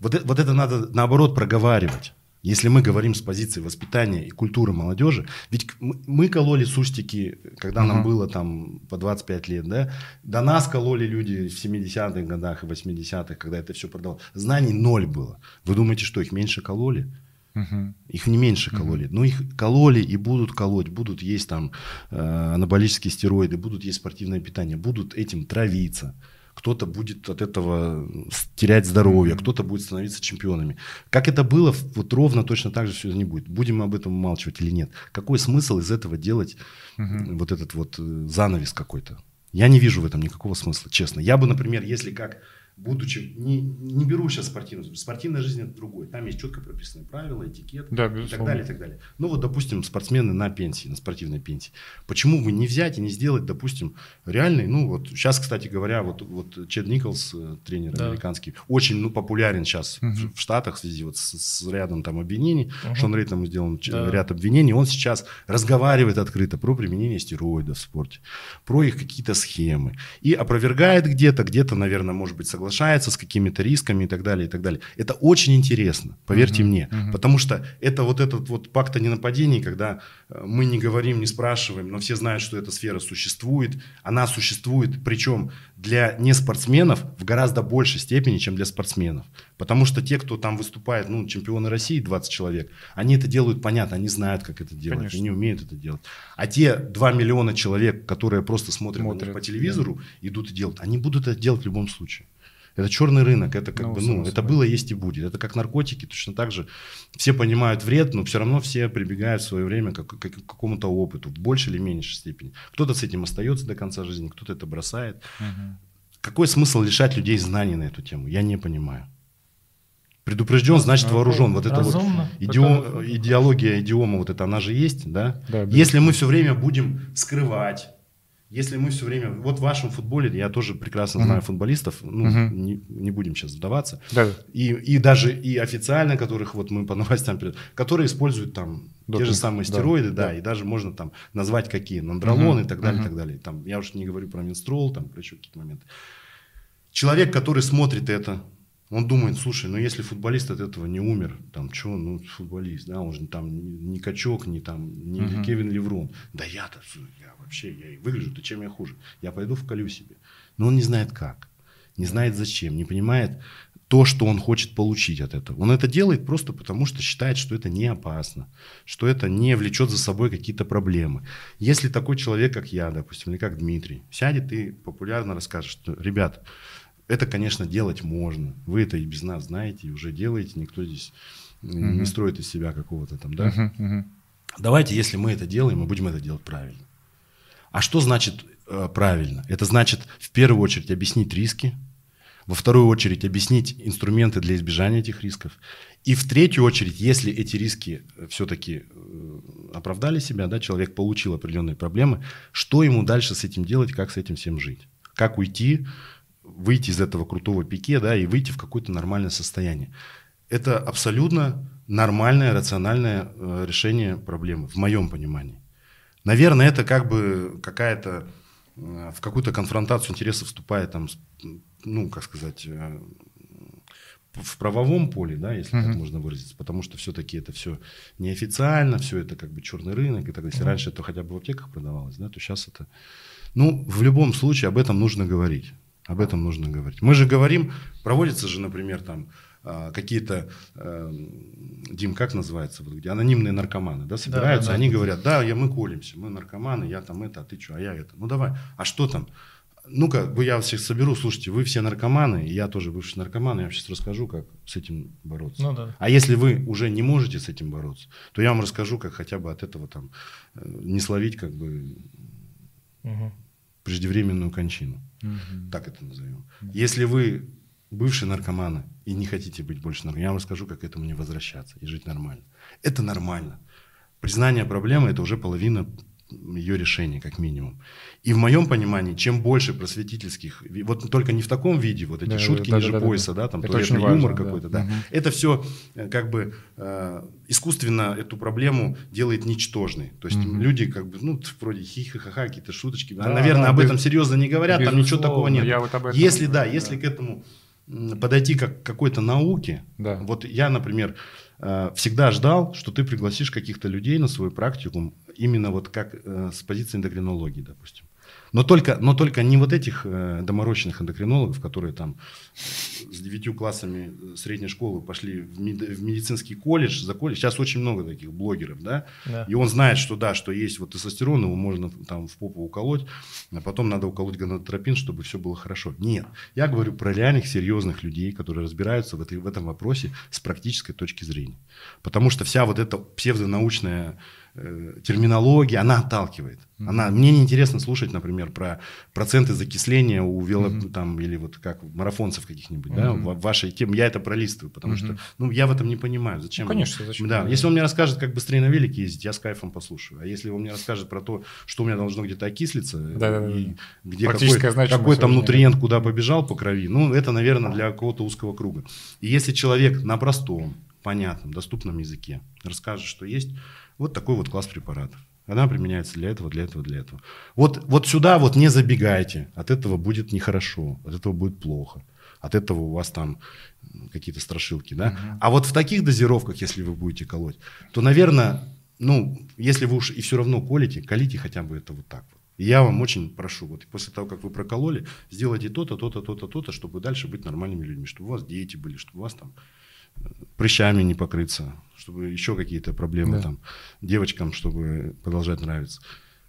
вот, вот это надо наоборот проговаривать. Если мы говорим с позиции воспитания и культуры молодежи, ведь мы, кололи сустики, когда нам Ага. было там по 25 лет, да, до нас кололи люди в 70-х годах и 80-х, когда это все продавалось. Знаний ноль было. Вы думаете, что их меньше кололи? Мгм. Их не меньше кололи. Но их кололи и будут колоть. Будут есть там э, анаболические стероиды, будут есть спортивное питание, будут этим травиться. Кто-то будет от этого терять здоровье, кто-то будет становиться чемпионами. Как это было, вот ровно точно так же все не будет. Будем мы об этом умалчивать или нет. Какой смысл из этого делать Мгм. вот этот вот э, занавес какой-то? Я не вижу в этом никакого смысла, честно. Я бы, например, если как будучи, не, не беру сейчас спортивную, спортивная жизнь это другой. Там есть четко прописанные правила, этикет Да, и так далее, и так далее. Ну вот, допустим, спортсмены на пенсии, на спортивной пенсии. Почему бы не взять и не сделать, допустим, реальный, ну вот сейчас, кстати говоря, вот, вот Чед Николс, э, тренер Да. американский, очень ну, популярен сейчас Мгм. в, в Штатах в связи вот с, с рядом там обвинений. Мгм. Шон Рейд ему сделан Да. ряд обвинений. Он сейчас разговаривает открыто про применение стероидов в спорте, про их какие-то схемы. И опровергает где-то, где-то, наверное, может быть, соглашается с какими-то рисками и так далее, и так далее. Это очень интересно, поверьте Мгм, мне. мгм. Потому что это вот этот вот пакт о ненападении, когда э, мы не говорим, не спрашиваем, но все знают, что эта сфера существует. Она существует, причем для неспортсменов в гораздо большей степени, чем для спортсменов. Потому что те, кто там выступает, ну, чемпионы России, 20 человек, они это делают понятно, они знают, как это делать, Конечно. они умеют это делать. А те 2 миллиона человек, которые просто смотрят, Смотрят, по телевизору, идут и делают, они будут это делать в любом случае. Это черный рынок, это как Ну, бы, ну, это было, есть и будет. Это как наркотики, точно так же. Все понимают вред, но все равно все прибегают в свое время к, к- к какому-то опыту, в большей или меньшей степени. Кто-то с этим остается до конца жизни, кто-то это бросает. Мгм. Какой смысл лишать людей знаний на эту тему? Я не понимаю. Предупрежден, значит Ну, вооружен. Вот это вот Разумно. идио- Это- идеология идиома, вот это она же есть, да? Да, Если мы все время будем скрывать, Если мы все время... Вот в вашем футболе, я тоже прекрасно знаю футболистов, ну, не, не будем сейчас вдаваться, Да, да. и, и даже и официально, которых вот мы по новостям которые используют там те Допинг, же самые да, стероиды, да, да. и даже можно там назвать какие, нандролон Мгм, и так далее, мгм. так далее. Там, я уж не говорю про менстрол, там, про еще какие-то моменты. Человек, который смотрит это, он думает, слушай, ну если футболист от этого не умер, там, что, ну, футболист, да, он же там не, качок, не там, не Мгм. Кевин Леврон. Да я-то, я вообще, я и выгляжу, то чем я хуже? Я пойду вколю себе. Но он не знает как, не знает зачем, не понимает то, что он хочет получить от этого. Он это делает просто потому, что считает, что это не опасно, что это не влечет за собой какие-то проблемы. Если такой человек, как я, допустим, или как Дмитрий, сядет и популярно расскажет, что, ребят, это, конечно, делать можно. Вы это и без нас знаете, и уже делаете. Никто здесь э, не строит из себя какого-то там, да? Мгм, мгм. Давайте, если мы это делаем, мы будем это делать правильно. А что значит э, правильно? Это значит в первую очередь объяснить риски, во вторую очередь объяснить инструменты для избежания этих рисков, и в третью очередь, если эти риски все-таки оправдали себя, да, человек получил определенные проблемы, что ему дальше с этим делать, как с этим всем жить, как уйти, выйти из этого крутого пике, да, и выйти в какое-то нормальное состояние. Это абсолютно нормальное, рациональное э, решение проблемы, в моем понимании. Наверное, это как бы какая-то э, в какую-то конфронтацию интересов вступает там, ну, как сказать, э, в правовом поле, да, если так Мгм. можно выразиться, потому что все-таки это все неофициально, все это как бы черный рынок и так далее. Если раньше это хотя бы в аптеках продавалось, да, то сейчас это... Ну, в любом случае об этом нужно говорить. Об этом нужно говорить. Мы же говорим, проводятся же, например, там а, какие-то, э, Дим, как называется, вот, где анонимные наркоманы, да, собираются, да. они говорят, да, я, мы колемся, мы наркоманы, я там это, а ты что, а я это. Ну давай, а что там? Ну-ка, я всех соберу, слушайте, вы все наркоманы, я тоже бывший наркоман, я вам сейчас расскажу, как с этим бороться. Ну да. А если вы уже не можете с этим бороться, то я вам расскажу, как хотя бы от этого там э, не словить как бы Мгм. преждевременную кончину. Мгм. Так это назовем. Если вы бывшие наркоманы и не хотите быть больше наркоманами, я вам расскажу, как к этому не возвращаться и жить нормально. Это нормально. Признание проблемы – это уже половина ее решения, как минимум. И в моем понимании, чем больше просветительских, вот только не в таком виде, вот эти Да, шутки да, ниже да, да, пояса, да. да, там туалетный юмор да. какой-то, да. Мгм. Это все как бы э, искусственно эту проблему делает ничтожной. То есть Мгм. люди как бы, ну, вроде хихи-ха-ха, какие-то шуточки, а, Да, наверное, да, об этом серьезно не говорят, там ничего такого нет. я вот об этом Если, да, говорю, если да. к этому подойти как к какой-то науке, Да. вот я, например, э, всегда ждал, что ты пригласишь каких-то людей на свой практикум, именно вот как э, с позиции эндокринологии, допустим. Но только, но только не вот этих э, доморощенных эндокринологов, которые там с девятью классами э, средней школы пошли в, мед- в медицинский колледж, за колледж. Сейчас очень много таких блогеров, да, Да. и он знает, что да, что есть вот тестостерон, его можно там в попу уколоть, а потом надо уколоть гонадотропин, чтобы все было хорошо. Нет, я говорю про реальных серьезных людей, которые разбираются в, этой, в этом вопросе с практической точки зрения. Потому что вся вот эта псевдонаучная э, терминология, она отталкивает. Она, мне неинтересно слушать, например, про проценты закисления у вело, там, или вот как марафонцев каких-нибудь, да, Мгм. в, вашей теме. Я это пролистываю, потому что, ну, я в этом не понимаю. Зачем? Ну, конечно, зачем? Да, если он мне расскажет, как быстрее на велике ездить, я с кайфом послушаю. А если он мне расскажет про то, что у меня должно где-то окислиться, Да-да-да. и где какой, какой там нутриент куда побежал по крови, ну, это, наверное, для какого-то узкого круга. И если человек на простом, понятном, доступном языке расскажет, что есть вот такой вот класс препаратов. Она применяется для этого, для этого, для этого. Вот, вот сюда вот не забегайте. От этого будет нехорошо, от этого будет плохо. От этого у вас там какие-то страшилки, да? А вот в таких дозировках, если вы будете колоть, то, наверное, ну, если вы уж и все равно колите, колите хотя бы это вот так вот. И я вам очень прошу, вот после того, как вы прокололи, сделайте то-то, то-то, то-то, то-то, чтобы дальше быть нормальными людьми, чтобы у вас дети были, чтобы у вас там прыщами не покрыться, чтобы еще какие-то проблемы Да. там, девочкам, чтобы продолжать нравиться.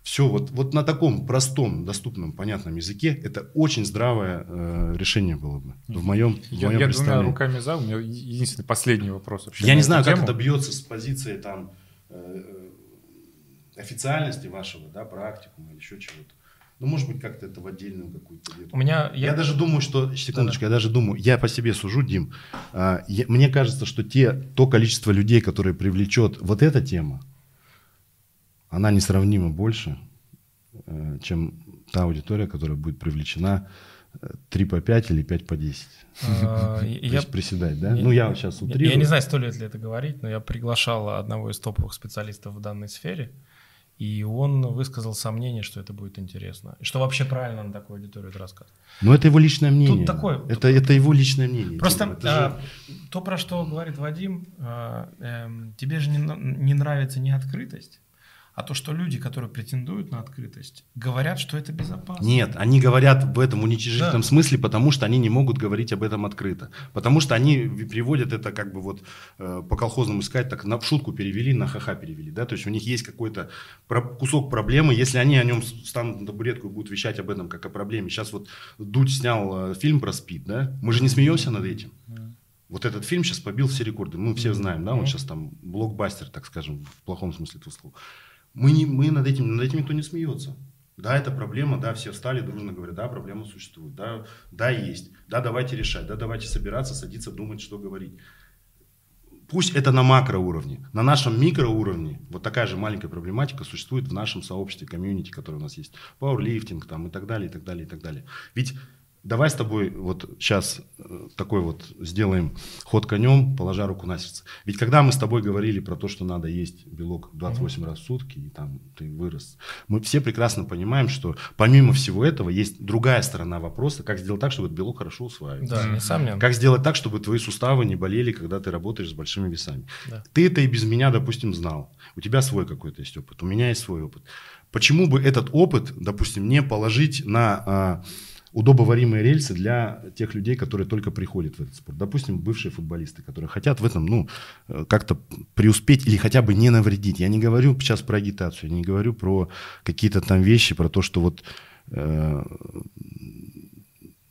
Все вот, вот на таком простом, доступном, понятном языке это очень здравое э, решение было бы в моем, в Я, моем я двумя руками за. У меня единственный последний вопрос вообще. Я не знаю, как тему. это бьется с позиции там э, э, официальности вашего, да, практикума или еще чего-то. Ну, может быть, как-то это в отдельную какую-то. У меня... Я, даже думаю, что... Секундочку, я даже думаю, я по себе сужу, Дим. а, я- мне кажется, что те, то количество людей, которые привлечет вот эта тема, она несравнимо больше, э, чем та аудитория, которая будет привлечена 3 по 5 или 5 по 10. А, я, приседать, да? ну, я сейчас утрирую. Я, я не знаю, стоит ли это говорить, но я приглашал одного из топовых специалистов в данной сфере, и он высказал сомнение, что это будет интересно. И что вообще правильно на такую аудиторию это рассказывать. Ну, это его личное мнение. Тут такое, это, это его личное мнение. Просто а, же... то, про что говорит Вадим, а, э, тебе же не, не нравится не открытость, а то, что люди, которые претендуют на открытость, говорят, что это безопасно. Нет, они говорят в этом уничижительном да. смысле, потому что они не могут говорить об этом открыто. Потому что они приводят это как бы вот э, по колхозному сказать, так на шутку перевели, на ха-ха перевели. Да? То есть у них есть какой-то про- кусок проблемы. Если они о нем станут на табуретку и будут вещать об этом как о проблеме. Сейчас вот Дудь снял э, фильм про СПИД, да? Мы же не смеемся над этим. Вот этот фильм сейчас побил все рекорды. Мы все знаем, да, он сейчас там блокбастер, так скажем, в плохом смысле этого слова. Мы, не, мы над, этим, над этим никто не смеется. Да, это проблема, да, все встали, дружно говорят, да, проблема существует, да, да, есть, да, давайте решать, да, давайте собираться, садиться, думать, что говорить. Пусть это на макроуровне, на нашем микроуровне вот такая же маленькая проблематика существует в нашем сообществе, комьюнити, которое у нас есть, пауэрлифтинг там и так далее, и так далее, и так далее. Ведь Давай с тобой вот сейчас э, такой вот сделаем ход конем, положа руку на сердце. Ведь когда мы с тобой говорили про то, что надо есть белок 28 mm-hmm. раз в сутки, и там ты вырос, мы все прекрасно понимаем, что помимо всего этого есть другая сторона вопроса, как сделать так, чтобы этот белок хорошо усваивался. Да, несомненно. Как сделать так, чтобы твои суставы не болели, когда ты работаешь с большими весами. Да. Ты это и без меня, допустим, знал. У тебя свой какой-то есть опыт, у меня есть свой опыт. Почему бы этот опыт, допустим, не положить на а, удобоваримые рельсы для тех людей, которые только приходят в этот спорт. Допустим, бывшие футболисты, которые хотят в этом, ну, э, как-то преуспеть или хотя бы не навредить. Я не говорю сейчас про агитацию, я не говорю про какие-то там вещи, про то, что вот э,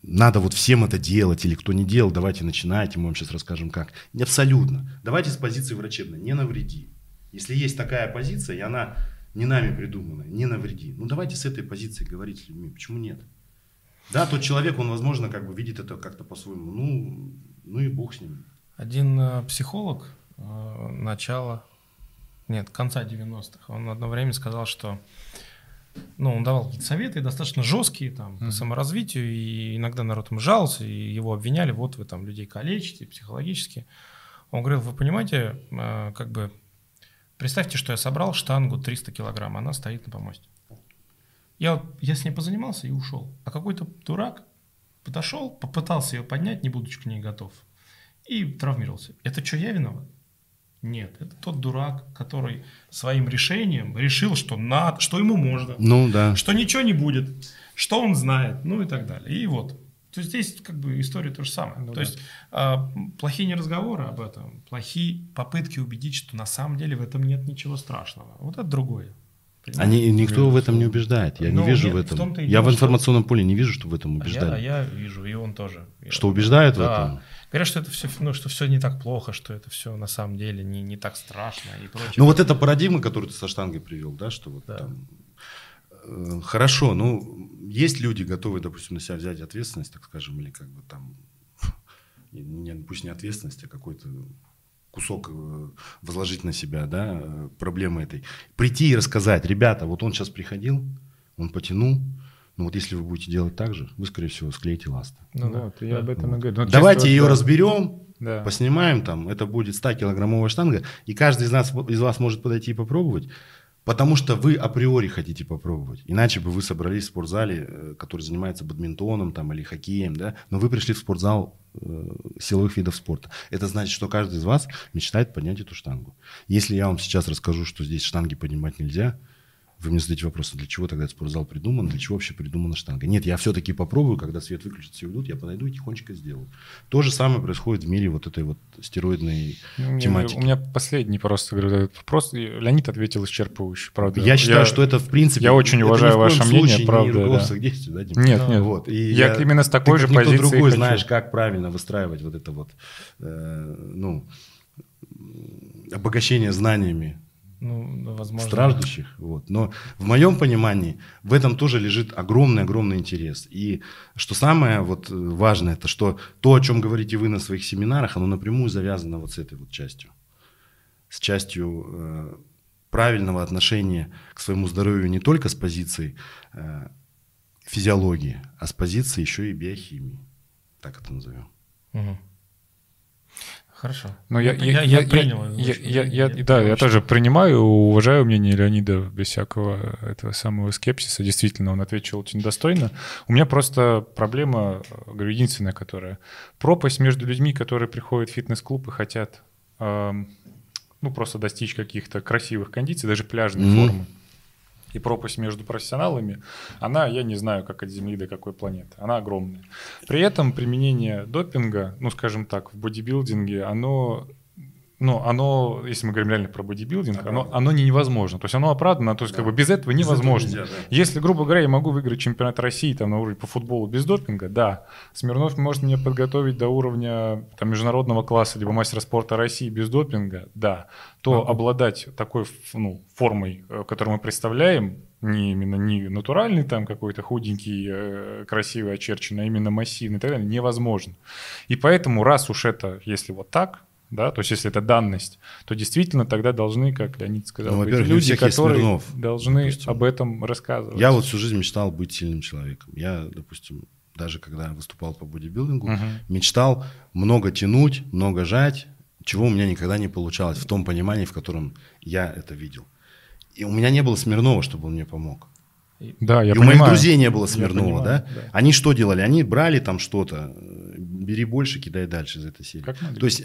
надо вот всем это делать, или кто не делал, давайте начинайте, мы вам сейчас расскажем как. Абсолютно. Давайте с позиции врачебной, не навреди. Если есть такая позиция, и она не нами придумана, не навреди. Ну давайте с этой позиции говорить с людьми. Почему нет? Да, тот человек, он, возможно, как бы видит это как-то по-своему. Ну, ну и бог с ним. Один э, психолог э, начала, нет, конца 90-х, он одно время сказал, что ну, он давал какие-то советы достаточно жесткие там, mm-hmm. по саморазвитию, и иногда народ ему жаловался, и его обвиняли, вот вы там людей калечите психологически. Он говорил, вы понимаете, э, как бы, представьте, что я собрал штангу 300 килограмм, она стоит на помосте. Я, я с ней позанимался и ушел. А какой-то дурак подошел, попытался ее поднять, не будучи к ней готов, и травмировался. Это что, я виноват? Нет, это тот дурак, который своим решением решил, что надо, что ему можно, ну, да. что ничего не будет, что он знает, ну и так далее. И вот. То есть здесь как бы история то же самое. Ну, то да. есть а, плохие не разговоры об этом, плохие попытки убедить, что на самом деле в этом нет ничего страшного. Вот это другое. Они, никто в этом не убеждает. Я ну, не вижу нет, в этом. В я в информационном поле не вижу, что в этом убеждают. А я, а я вижу, и он тоже. Что убеждают да. в этом? Говорят, что это все, ну, что все не так плохо, что это все на самом деле не, не так страшно и прочее. Ну, вот эта парадигма, которую ты со штангой привел, да, что вот да. там э, Хорошо, ну, есть люди, готовые, допустим, на себя взять ответственность, так скажем, или как бы там, не, пусть не ответственность, а какой-то кусок э, возложить на себя, да, э, проблемы этой. Прийти и рассказать, ребята, вот он сейчас приходил, он потянул, ну вот если вы будете делать так же, вы, скорее всего, склеите ласты. Ну да, вот, я об этом вот. и говорю. Ну, Давайте ее да. разберем, да. поснимаем там, это будет 100-килограммовая штанга, и каждый из, нас, из вас может подойти и попробовать, потому что вы априори хотите попробовать. Иначе бы вы собрались в спортзале, э, который занимается бадминтоном там, или хоккеем, да, но вы пришли в спортзал силовых видов спорта. Это значит, что каждый из вас мечтает поднять эту штангу. Если я вам сейчас расскажу, что здесь штанги поднимать нельзя, вы мне задаете вопрос, а для чего тогда этот спортзал придуман, для чего вообще придумана штанга? Нет, я все-таки попробую, когда свет выключится и уйдут, я подойду и тихонечко сделаю. То же самое происходит в мире вот этой вот стероидной ну, тематики. У меня последний просто говорю, вопрос. Леонид ответил исчерпывающе, правда. Я считаю, я, что это в принципе... Я очень уважаю ваше мнение, правда. Не да. действий, да? Нет, нет. Вот. И я, я именно с такой же позиции другой хочу. знаешь, как правильно выстраивать вот это вот, э, ну, обогащение знаниями ну, возможно. страждущих. Вот. Но в моем понимании в этом тоже лежит огромный-огромный интерес. И что самое вот важное, это что то, о чем говорите вы на своих семинарах, оно напрямую завязано вот с этой вот частью. С частью э, правильного отношения к своему здоровью не только с позиции э, физиологии, а с позиции еще и биохимии. Так это назовем. Мгм. Хорошо. Ну, я, Ну, я, я я, принял. я, я, я- я да, я тоже принимаю, уважаю мнение Леонида без всякого этого самого скепсиса. Действительно, он ответил очень достойно. У меня просто проблема, э, говорю, единственная, которая пропасть между людьми, которые приходят в фитнес-клуб и хотят эм, ну, просто достичь каких-то красивых кондиций, даже пляжной Мгм. формы. И пропасть между профессионалами, она, я не знаю, как от Земли до какой планеты, она огромная. При этом применение допинга, ну, скажем так, в бодибилдинге, оно, ну, оно, если мы говорим реально про бодибилдинг, оно, оно не невозможно. То есть оно оправдано, то есть как бы без этого Без этого невозможно. нельзя, да. Если, грубо говоря, я могу выиграть чемпионат России там, на уровне по футболу без допинга, да. Смирнов может меня подготовить до уровня там, международного класса, либо мастера спорта России без допинга, да. То Могу. обладать такой ну, формой, э, которую мы представляем, не именно не натуральный там какой-то худенький, э, красивый, очерченный, а именно массивный и так далее, невозможно. И поэтому, раз уж это, если вот так, да, то есть если это данность, то действительно тогда должны, как Леонид сказал, Ну, быть у люди, которые Смирнов, должны допустим. об этом рассказывать. Я вот всю жизнь мечтал быть сильным человеком. Я, допустим, даже когда выступал по бодибилдингу, Мгм. мечтал много тянуть, много жать, чего у меня никогда не получалось в том понимании, в котором я это видел. И у меня не было Смирнова, чтобы он мне помог. Да, я и у понимаю. моих друзей не было Смирнова, понимаю, да? да. Они что делали? Они брали там что-то, бери больше, кидай дальше из этой серии. Как. То есть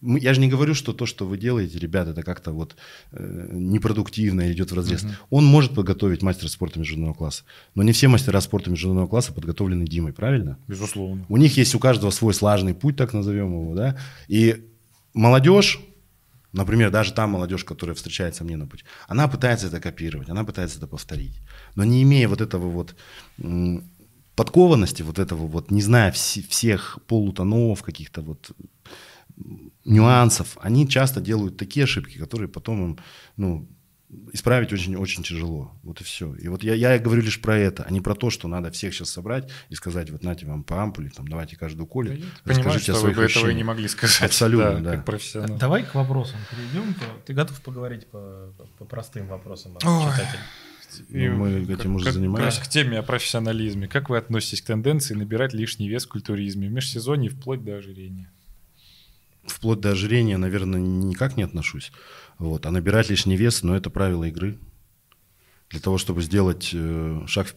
мы- я же не говорю, что то, что вы делаете, ребята, это как-то вот э, непродуктивно идет в разрез. Он может подготовить мастера спорта международного класса, но не все мастера спорта международного класса подготовлены Димой, правильно? Безусловно. У них есть у каждого свой слаженный путь, так назовем его, да. И молодежь, например, даже та молодежь, которая встречается мне на пути, она пытается это копировать, она пытается это повторить, но не имея вот этого вот подкованности, вот этого вот, не зная вс- всех полутонов, каких-то вот нюансов, они часто делают такие ошибки, которые потом им, ну, исправить очень-очень тяжело. Вот и все. И вот я, я говорю лишь про это, а не про то, что надо всех сейчас собрать и сказать, вот нате вам по ампуле, там, давайте каждую Понимаю, расскажите что о вы своих бы этого и не могли сказать. Абсолютно, да. Как профессионал. Давай к вопросам перейдем. Ты готов поговорить по, по простым вопросам читателей? И Ну, мы как- этим уже как- занимаемся. как к теме о профессионализме. Как вы относитесь к тенденции набирать лишний вес в культуризме в межсезонье вплоть до ожирения? Вплоть до ожирения, наверное, никак не отношусь. Вот. А набирать лишний вес, но это правило игры. Для того, чтобы сделать э, шаг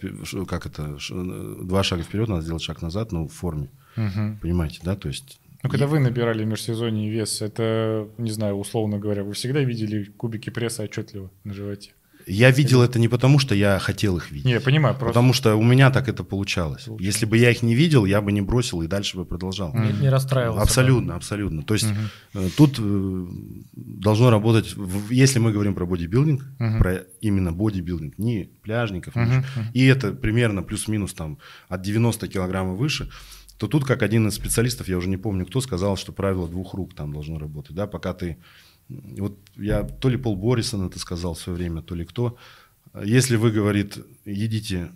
как это, э, два шага вперед, надо сделать шаг назад, но в форме. Мгм. Понимаете, да? То есть Ну, когда вы набирали межсезонье вес, это, не знаю, условно говоря, вы всегда видели кубики пресса отчетливо на животе? Я видел это не потому, что я хотел их видеть. Не, я понимаю, просто... Потому что у меня так это получалось. Получалось. Если бы я их не видел, я бы не бросил и дальше бы продолжал. Не, не расстраивался. Абсолютно, абсолютно. То есть э, тут э, должно работать, если мы говорим про бодибилдинг, Мгм. про именно бодибилдинг, не пляжников, мгм. и это примерно плюс-минус там от 90 килограмм и выше, то тут, как один из специалистов, я уже не помню кто, сказал, что правило двух рук там должно работать. Да? Пока ты... Вот я то ли Пол Боррисон это сказал в свое время, то ли кто. Если вы, говорит, едите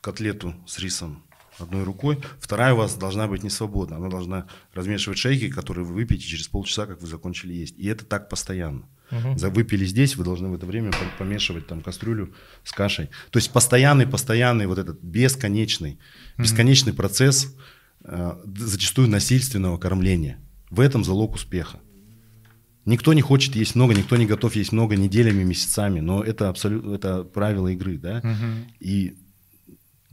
котлету с рисом одной рукой, вторая у вас должна быть не свободна. Она должна размешивать шейки, которые вы выпьете через полчаса, как вы закончили есть. И это так постоянно. Мгм. За- Выпили здесь, вы должны в это время пом- помешивать там кастрюлю с кашей. То есть постоянный, постоянный вот этот бесконечный, бесконечный процесс э, зачастую насильственного кормления. В этом залог успеха. Никто не хочет есть много, никто не готов есть много неделями, месяцами, но это абсолютно это правило игры, да. Мгм. И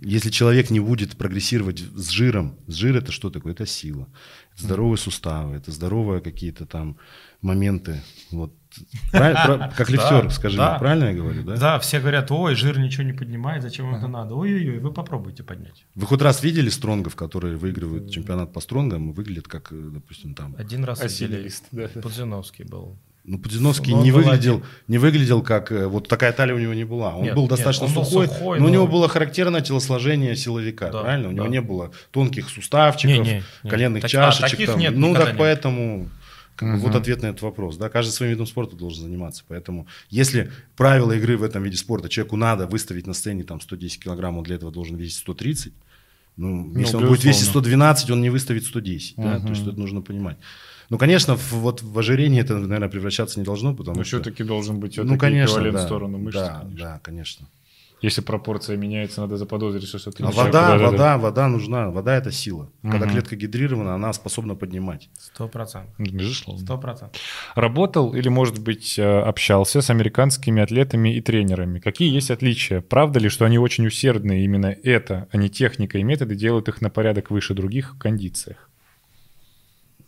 если человек не будет прогрессировать с жиром, с жир это что такое? Это сила, это здоровые суставы, это здоровые какие-то там моменты. Вот. Как лифтер, скажи правильно я говорю, да? Да, все говорят, ой, жир ничего не поднимает, зачем это надо? Ой-ой-ой, вы попробуйте поднять. Вы хоть раз видели стронгов, которые выигрывают чемпионат по стронгам и выглядят как, э, допустим, там... Один раз да. Подзиновский был. Ну, Подзиновский Но он не выглядел, один. не выглядел как... э, Вот такая талия у него не была. Он Нет, был нет, достаточно он был сухой, сухой, но, у него было характерное телосложение силовика, Да, правильно? У него да. не было тонких суставчиков, Не, не, не. коленных Так- а, чашечек. таких там. нет, ну, так нет. поэтому... как Мгм. Вот ответ на этот вопрос. Да? Каждый своим видом спорта должен заниматься. Поэтому если правила игры в этом виде спорта, человеку надо выставить на сцене там 110 килограмм, он для этого должен весить 130. Ну, если он будет весить 112, он не выставит 110. Да? То есть это нужно понимать. Ну, конечно, в, вот в ожирение это, наверное, превращаться не должно, потому Но что... все-таки должен быть ну, конечно, эквивалент да. в сторону мышц. Да, конечно. да, конечно. Если пропорция меняется, надо заподозрить, что что-то А так. вода, Да-да-да. вода, вода нужна. Вода это сила. Когда Мгм. клетка гидрирована, она способна поднимать. Сто процентов. Безусловно. Сто процентов. Работал или, может быть, э, общался с американскими атлетами и тренерами. Какие есть отличия? Правда ли, что они очень усердные? Именно это, а не техника и методы, делают их на порядок выше других в кондициях?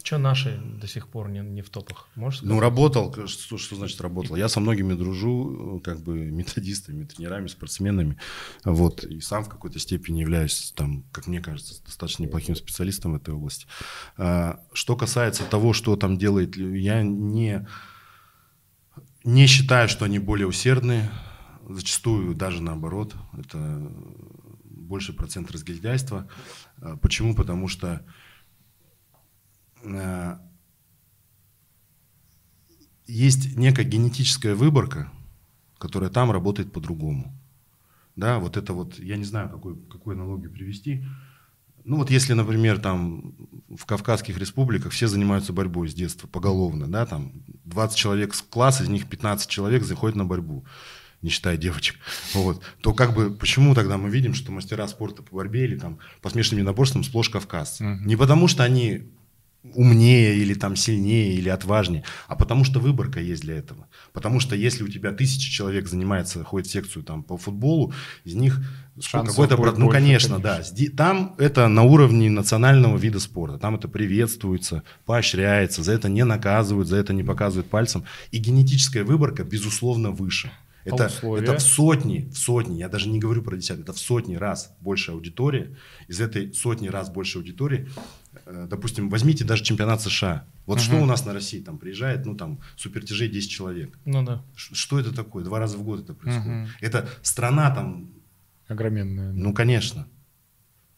Че наши до сих пор не, не в топах? Можешь Ну, работал, что, что значит работал? Я со многими дружу, э, как бы методистами, тренерами, спортсменами, вот, и сам в какой-то степени являюсь, там, как мне кажется, достаточно неплохим специалистом в этой области. А, Что касается того, что там делает, я не, не считаю, что они более усердные, зачастую даже наоборот, это больше процент разгильдяйства. А, Почему? Потому что есть некая генетическая выборка, которая там работает по-другому. Да, вот это вот, я не знаю, какой, какую аналогию привести. Ну вот если, например, там в Кавказских республиках все занимаются борьбой с детства, поголовно, да, там 20 человек с класса, из них 15 человек заходят на борьбу, не считая девочек, вот, то как бы почему тогда мы видим, что мастера спорта по борьбе или там по смешанным единоборствам сплошь кавказцы? Мгм. Не потому что они умнее или там сильнее или отважнее, а потому что выборка есть для этого. Потому что если у тебя тысяча человек занимается, ходит в секцию там по футболу, из них какой-то проц- ну больше, конечно, да, конечно. Сди- там это на уровне национального вида спорта, там это приветствуется, поощряется, за это не наказывают, за это не показывают пальцем, и генетическая выборка безусловно выше. Это, условия? это в сотни, в сотни, я даже не говорю про десятки, это в сотни раз больше аудитория. Из этой сотни раз больше аудитории, допустим, возьмите даже чемпионат США. Вот что у нас на России там приезжает, ну там супертяжей 10 человек. Ну да. Ш- Что это такое? Два раза в год это происходит. Мгм. Это страна там, Огроменная. ну конечно.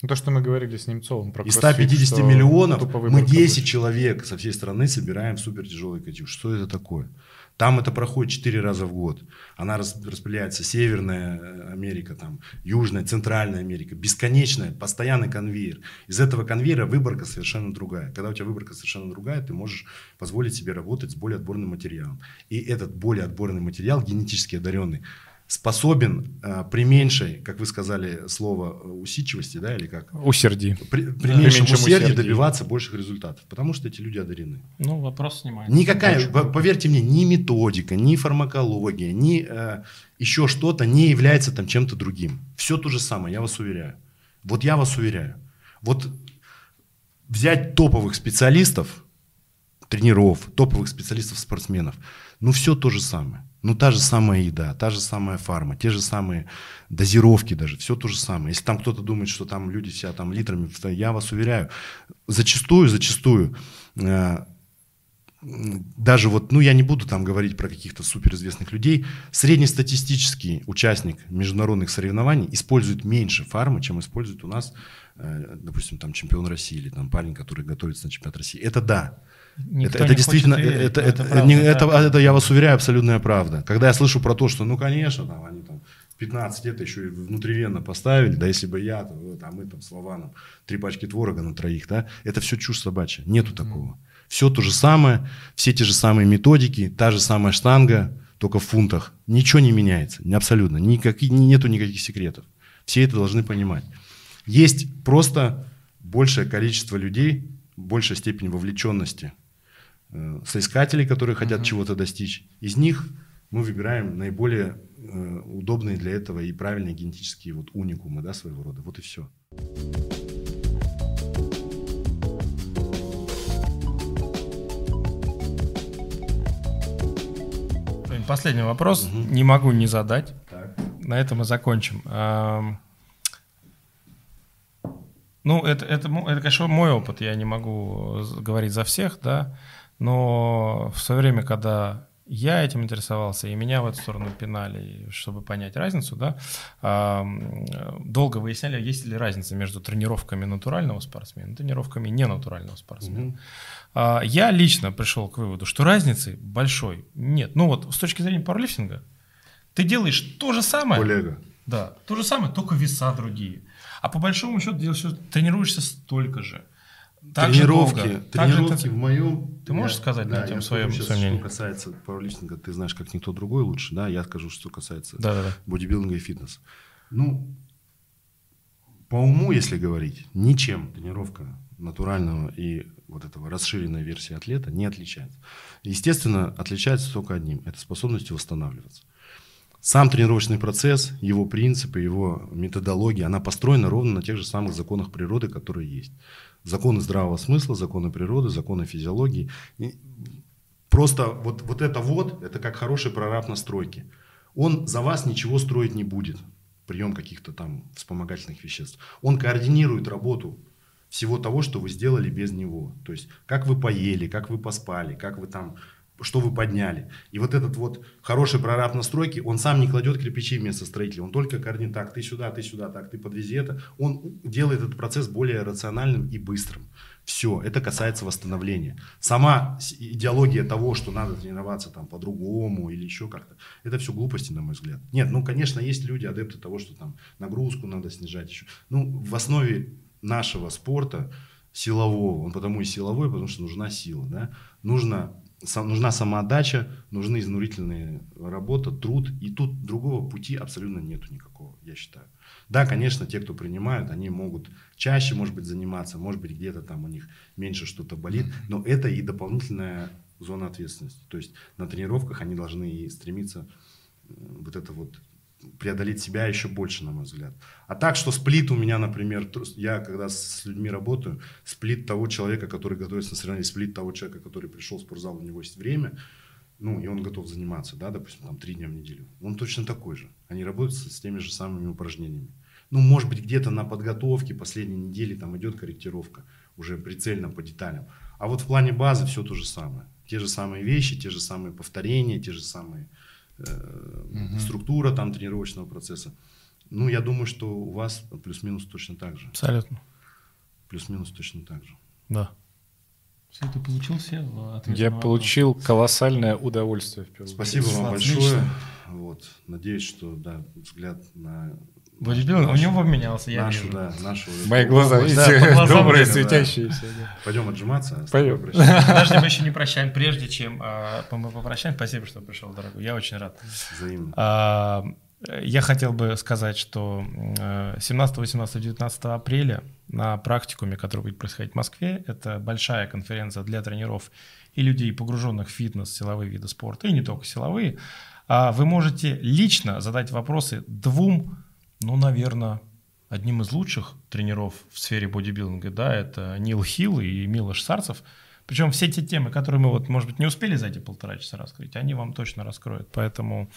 Ну, То, что мы говорили с Немцовым про Из кроссфит, 150 что миллионов мы выборка 10 больше. человек со всей страны собираем в супертяжелый катюш. Что это такое? Там это проходит 4 раза в год. Она рас- распределяется Северная э, Америка, там, Южная, Центральная Америка. Бесконечная, постоянный конвейер. Из этого конвейера выборка совершенно другая. Когда у тебя выборка совершенно другая, ты можешь позволить себе работать с более отборным материалом. И этот более отборный материал, генетически одаренный, способен э, при меньшей, как вы сказали, слово э, усидчивости, да, или как? Усерди. При, при Да. меньшем усердии усердии. добиваться больших результатов, потому что эти люди одарены. Ну, вопрос снимается. Никакая, Очень по- поверьте мне, ни методика, ни фармакология, ни э, еще что-то не является там чем-то другим. Все то же самое, я вас уверяю. Вот я вас уверяю. Вот взять топовых специалистов, тренеров, топовых специалистов, спортсменов, ну все то же самое. Ну та же самая еда, та же самая фарма, те же самые дозировки даже, все то же самое. Если там кто-то думает, что там люди себя там литрами, я вас уверяю, зачастую, зачастую э, даже вот, ну я не буду там говорить про каких-то суперизвестных людей, среднестатистический участник международных соревнований использует меньше фармы, чем использует у нас, э, допустим, там чемпион России или там парень, который готовится на чемпионат России. Это да. Никто это, это действительно, верить, это, но это, правда, не- да. это, это, я вас уверяю, абсолютная правда. Когда я слышу про то, что, ну, конечно, там, они там в 15 лет еще и внутривенно поставили, да если бы я, а мы там с Вованом три пачки творога на троих, да, это все чушь собачья, нету такого. Все то же самое, все те же самые методики, та же самая штанга, только в фунтах. Ничего не меняется, абсолютно, никаких, нету никаких секретов. Все это должны понимать. Есть просто большее количество людей, большая степень вовлеченности э, соискателей, которые хотят чего-то достичь. Из них мы выбираем наиболее э, удобные для этого и правильные генетические вот уникумы да, своего рода. Вот и все. Последний вопрос. Мгм. Не могу не задать. Так. На этом мы закончим. Ну, это, это, это, конечно, мой опыт, я не могу з- говорить за всех, да, но в свое время, когда я этим интересовался, и меня в эту сторону пинали, чтобы понять разницу, да, долго выясняли, есть ли разница между тренировками натурального спортсмена и тренировками ненатурального спортсмена. А, Я лично пришел к выводу, что разницы большой нет. Ну вот с точки зрения пауэрлифтинга, ты делаешь то же самое, Коллега. да, то же самое, только веса другие. А по большому счету делаешь, тренируешься столько же. Так же тренировки, долго. Так же тренировки ты- в моем... Ты можешь сказать на да, тем я своем- своем мнении? Что касается пауэрлифтинга, ты знаешь, как никто другой лучше, да? Я скажу, что касается Да-да-да. бодибилдинга и фитнеса. Ну, по уму, если говорить, ничем тренировка натурального и вот этого расширенной версии атлета не отличается. Естественно, отличается только одним – это способностью восстанавливаться. Сам тренировочный процесс, его принципы, его методология, она построена ровно на тех же самых законах природы, которые есть. Законы здравого смысла, законы природы, законы физиологии. И Просто вот, вот это вот, это как хороший прораб на стройке. Он за вас ничего строить не будет, прием каких-то там вспомогательных веществ. Он координирует работу всего того, что вы сделали без него. То есть, как вы поели, как вы поспали, как вы там, что вы подняли. И вот этот вот хороший прораб на стройке, он сам не кладет кирпичи вместо строителя, он только координирует, так, ты сюда, ты сюда, так, ты подвези это. Он делает этот процесс более рациональным и быстрым. Все, это касается восстановления. Сама идеология того, что надо тренироваться там по-другому или еще как-то, это все глупости, на мой взгляд. Нет, ну, конечно, есть люди, адепты того, что там нагрузку надо снижать еще. Ну, в основе нашего спорта силового, он потому и силовой, потому что нужна сила, да, нужно, сам- нужна самоотдача, нужны изнурительные работа, труд, и тут другого пути абсолютно нету никакого, я считаю. Да, конечно, те, кто принимают, они могут чаще, может быть, заниматься, может быть, где-то там у них меньше что-то болит, но это и дополнительная зона ответственности. То есть на тренировках они должны и стремиться э, вот это вот преодолеть себя еще больше, на мой взгляд. А так, что сплит у меня, например, я когда с людьми работаю, сплит того человека, который готовится на соревнования, сплит того человека, который пришел в спортзал, у него есть время, ну, и он готов заниматься, да, допустим, там, три дня в неделю. Он точно такой же. Они работают с, с теми же самыми упражнениями. Ну, может быть, где-то на подготовке последней недели там идет корректировка, уже прицельно по деталям. А вот в плане базы все то же самое. Те же самые вещи, те же самые повторения, те же самые э, структура там тренировочного процесса. Ну, я думаю, что у вас плюс-минус точно так же. Абсолютно. Плюс-минус точно так же. Да. Все, ты получил все ответы Я получил колоссальное удовольствие Спасибо вам Отлично. Вот. Надеюсь, что да, взгляд на Бодибилдинг, у него поменялся, я нашу, вижу. да, нашу. Мои глаза, Да, добрые, видно, да. светящиеся. да. Пойдем отжиматься. а Пойдем. Подожди, мы еще не прощаем. Прежде чем а, мы попрощаемся, спасибо, что пришел, дорогой. Я очень рад. Взаимно. А, Я хотел бы сказать, что э, 17, 18, 19 апреля на практикуме, который будет происходить в Москве, это большая конференция для тренеров и людей, погруженных в фитнес, силовые виды спорта, и не только силовые. А Вы можете лично задать вопросы двум, ну, наверное, одним из лучших тренеров в сфере бодибилдинга, да, это Нил Хилл и Милош Сарцев. Причем все те темы, которые мы, вот, может быть, не успели за эти полтора часа раскрыть, они вам точно раскроют. Поэтому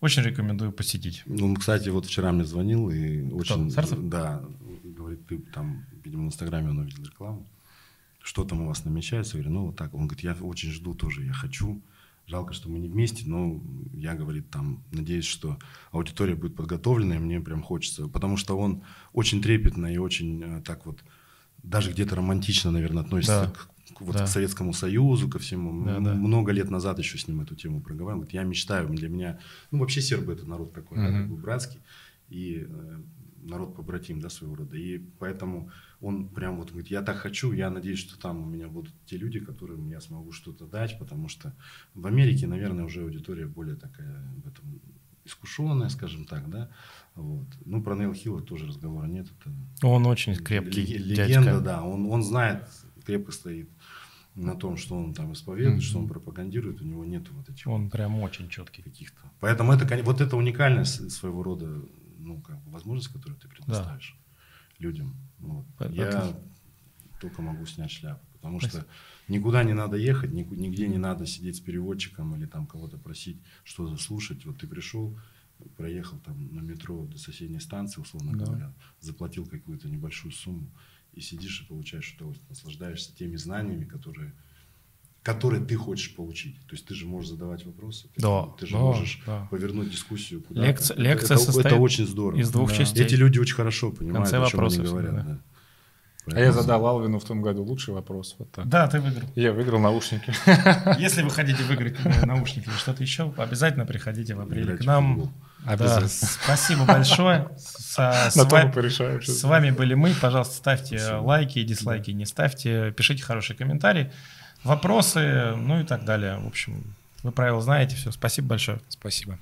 очень рекомендую посетить. Ну, кстати, вот вчера мне звонил и очень... Сарцев? Да, говорит, ты там, видимо, в Инстаграме он увидел рекламу. Что там у вас намечается? Я говорю, ну, вот так. Он говорит, я очень жду тоже, я хочу. Жалко, что мы не вместе, но я, говорит, там, надеюсь, что аудитория будет подготовлена, и мне прям хочется. Потому что он очень трепетно и очень э, так вот, даже где-то романтично, наверное, относится Да. к, вот Да. к Советскому Союзу, ко всему. Да, да. Много лет назад еще с ним эту тему проговаривал. Я мечтаю, для меня... Ну, вообще сербы это народ такой, да, Мгм. как бы братский. И э, народ побратим, да, своего рода. И поэтому он прям вот говорит, я так хочу, я надеюсь, что там у меня будут те люди, которым я смогу что-то дать, потому что в Америке, наверное, уже аудитория более такая в этом искушенная, скажем так, да. Вот. Ну, про Нейл Хилла тоже разговора нет. Это Он очень крепкий Лег- дядька. Легенда, да. Он, он знает, крепко стоит на том, что он там исповедует, Мгм. что он пропагандирует, у него нет вот этих Он прям очень четкий. каких-то. Поэтому это, вот это уникальная с- своего рода ну, как бы возможность, которую ты предоставишь людям. Вот. Это- Я только могу снять шляпу, потому что никуда не надо ехать, нигде не надо сидеть с переводчиком или там кого-то просить что-то слушать. Вот ты пришел, проехал там на метро до соседней станции, условно Да. говоря, заплатил какую-то небольшую сумму и сидишь и получаешь удовольствие, наслаждаешься теми знаниями, которые которые ты хочешь получить. То есть ты же можешь задавать вопросы, ты, Да, же- ты же да, можешь да. повернуть дискуссию куда-то. Лекция- лекция это, состоит это очень здорово. из двух Да. частей. Эти люди очень хорошо понимают, конце о чем они вопросы говорят. всегда, да. да. А я задал Алвину в том году лучший вопрос. Вот так. Да, ты выиграл. Я выиграл наушники. Если вы хотите выиграть наушники или что-то еще, обязательно приходите в апреле к нам. Да, Обязательно. спасибо большое. С, с На то ва- мы порешаем. что- с вами были мы. Пожалуйста, ставьте Спасибо. лайки, дизлайки не ставьте, пишите хорошие комментарии, вопросы, ну и так далее. В общем, вы правила знаете. Все, спасибо большое. Спасибо.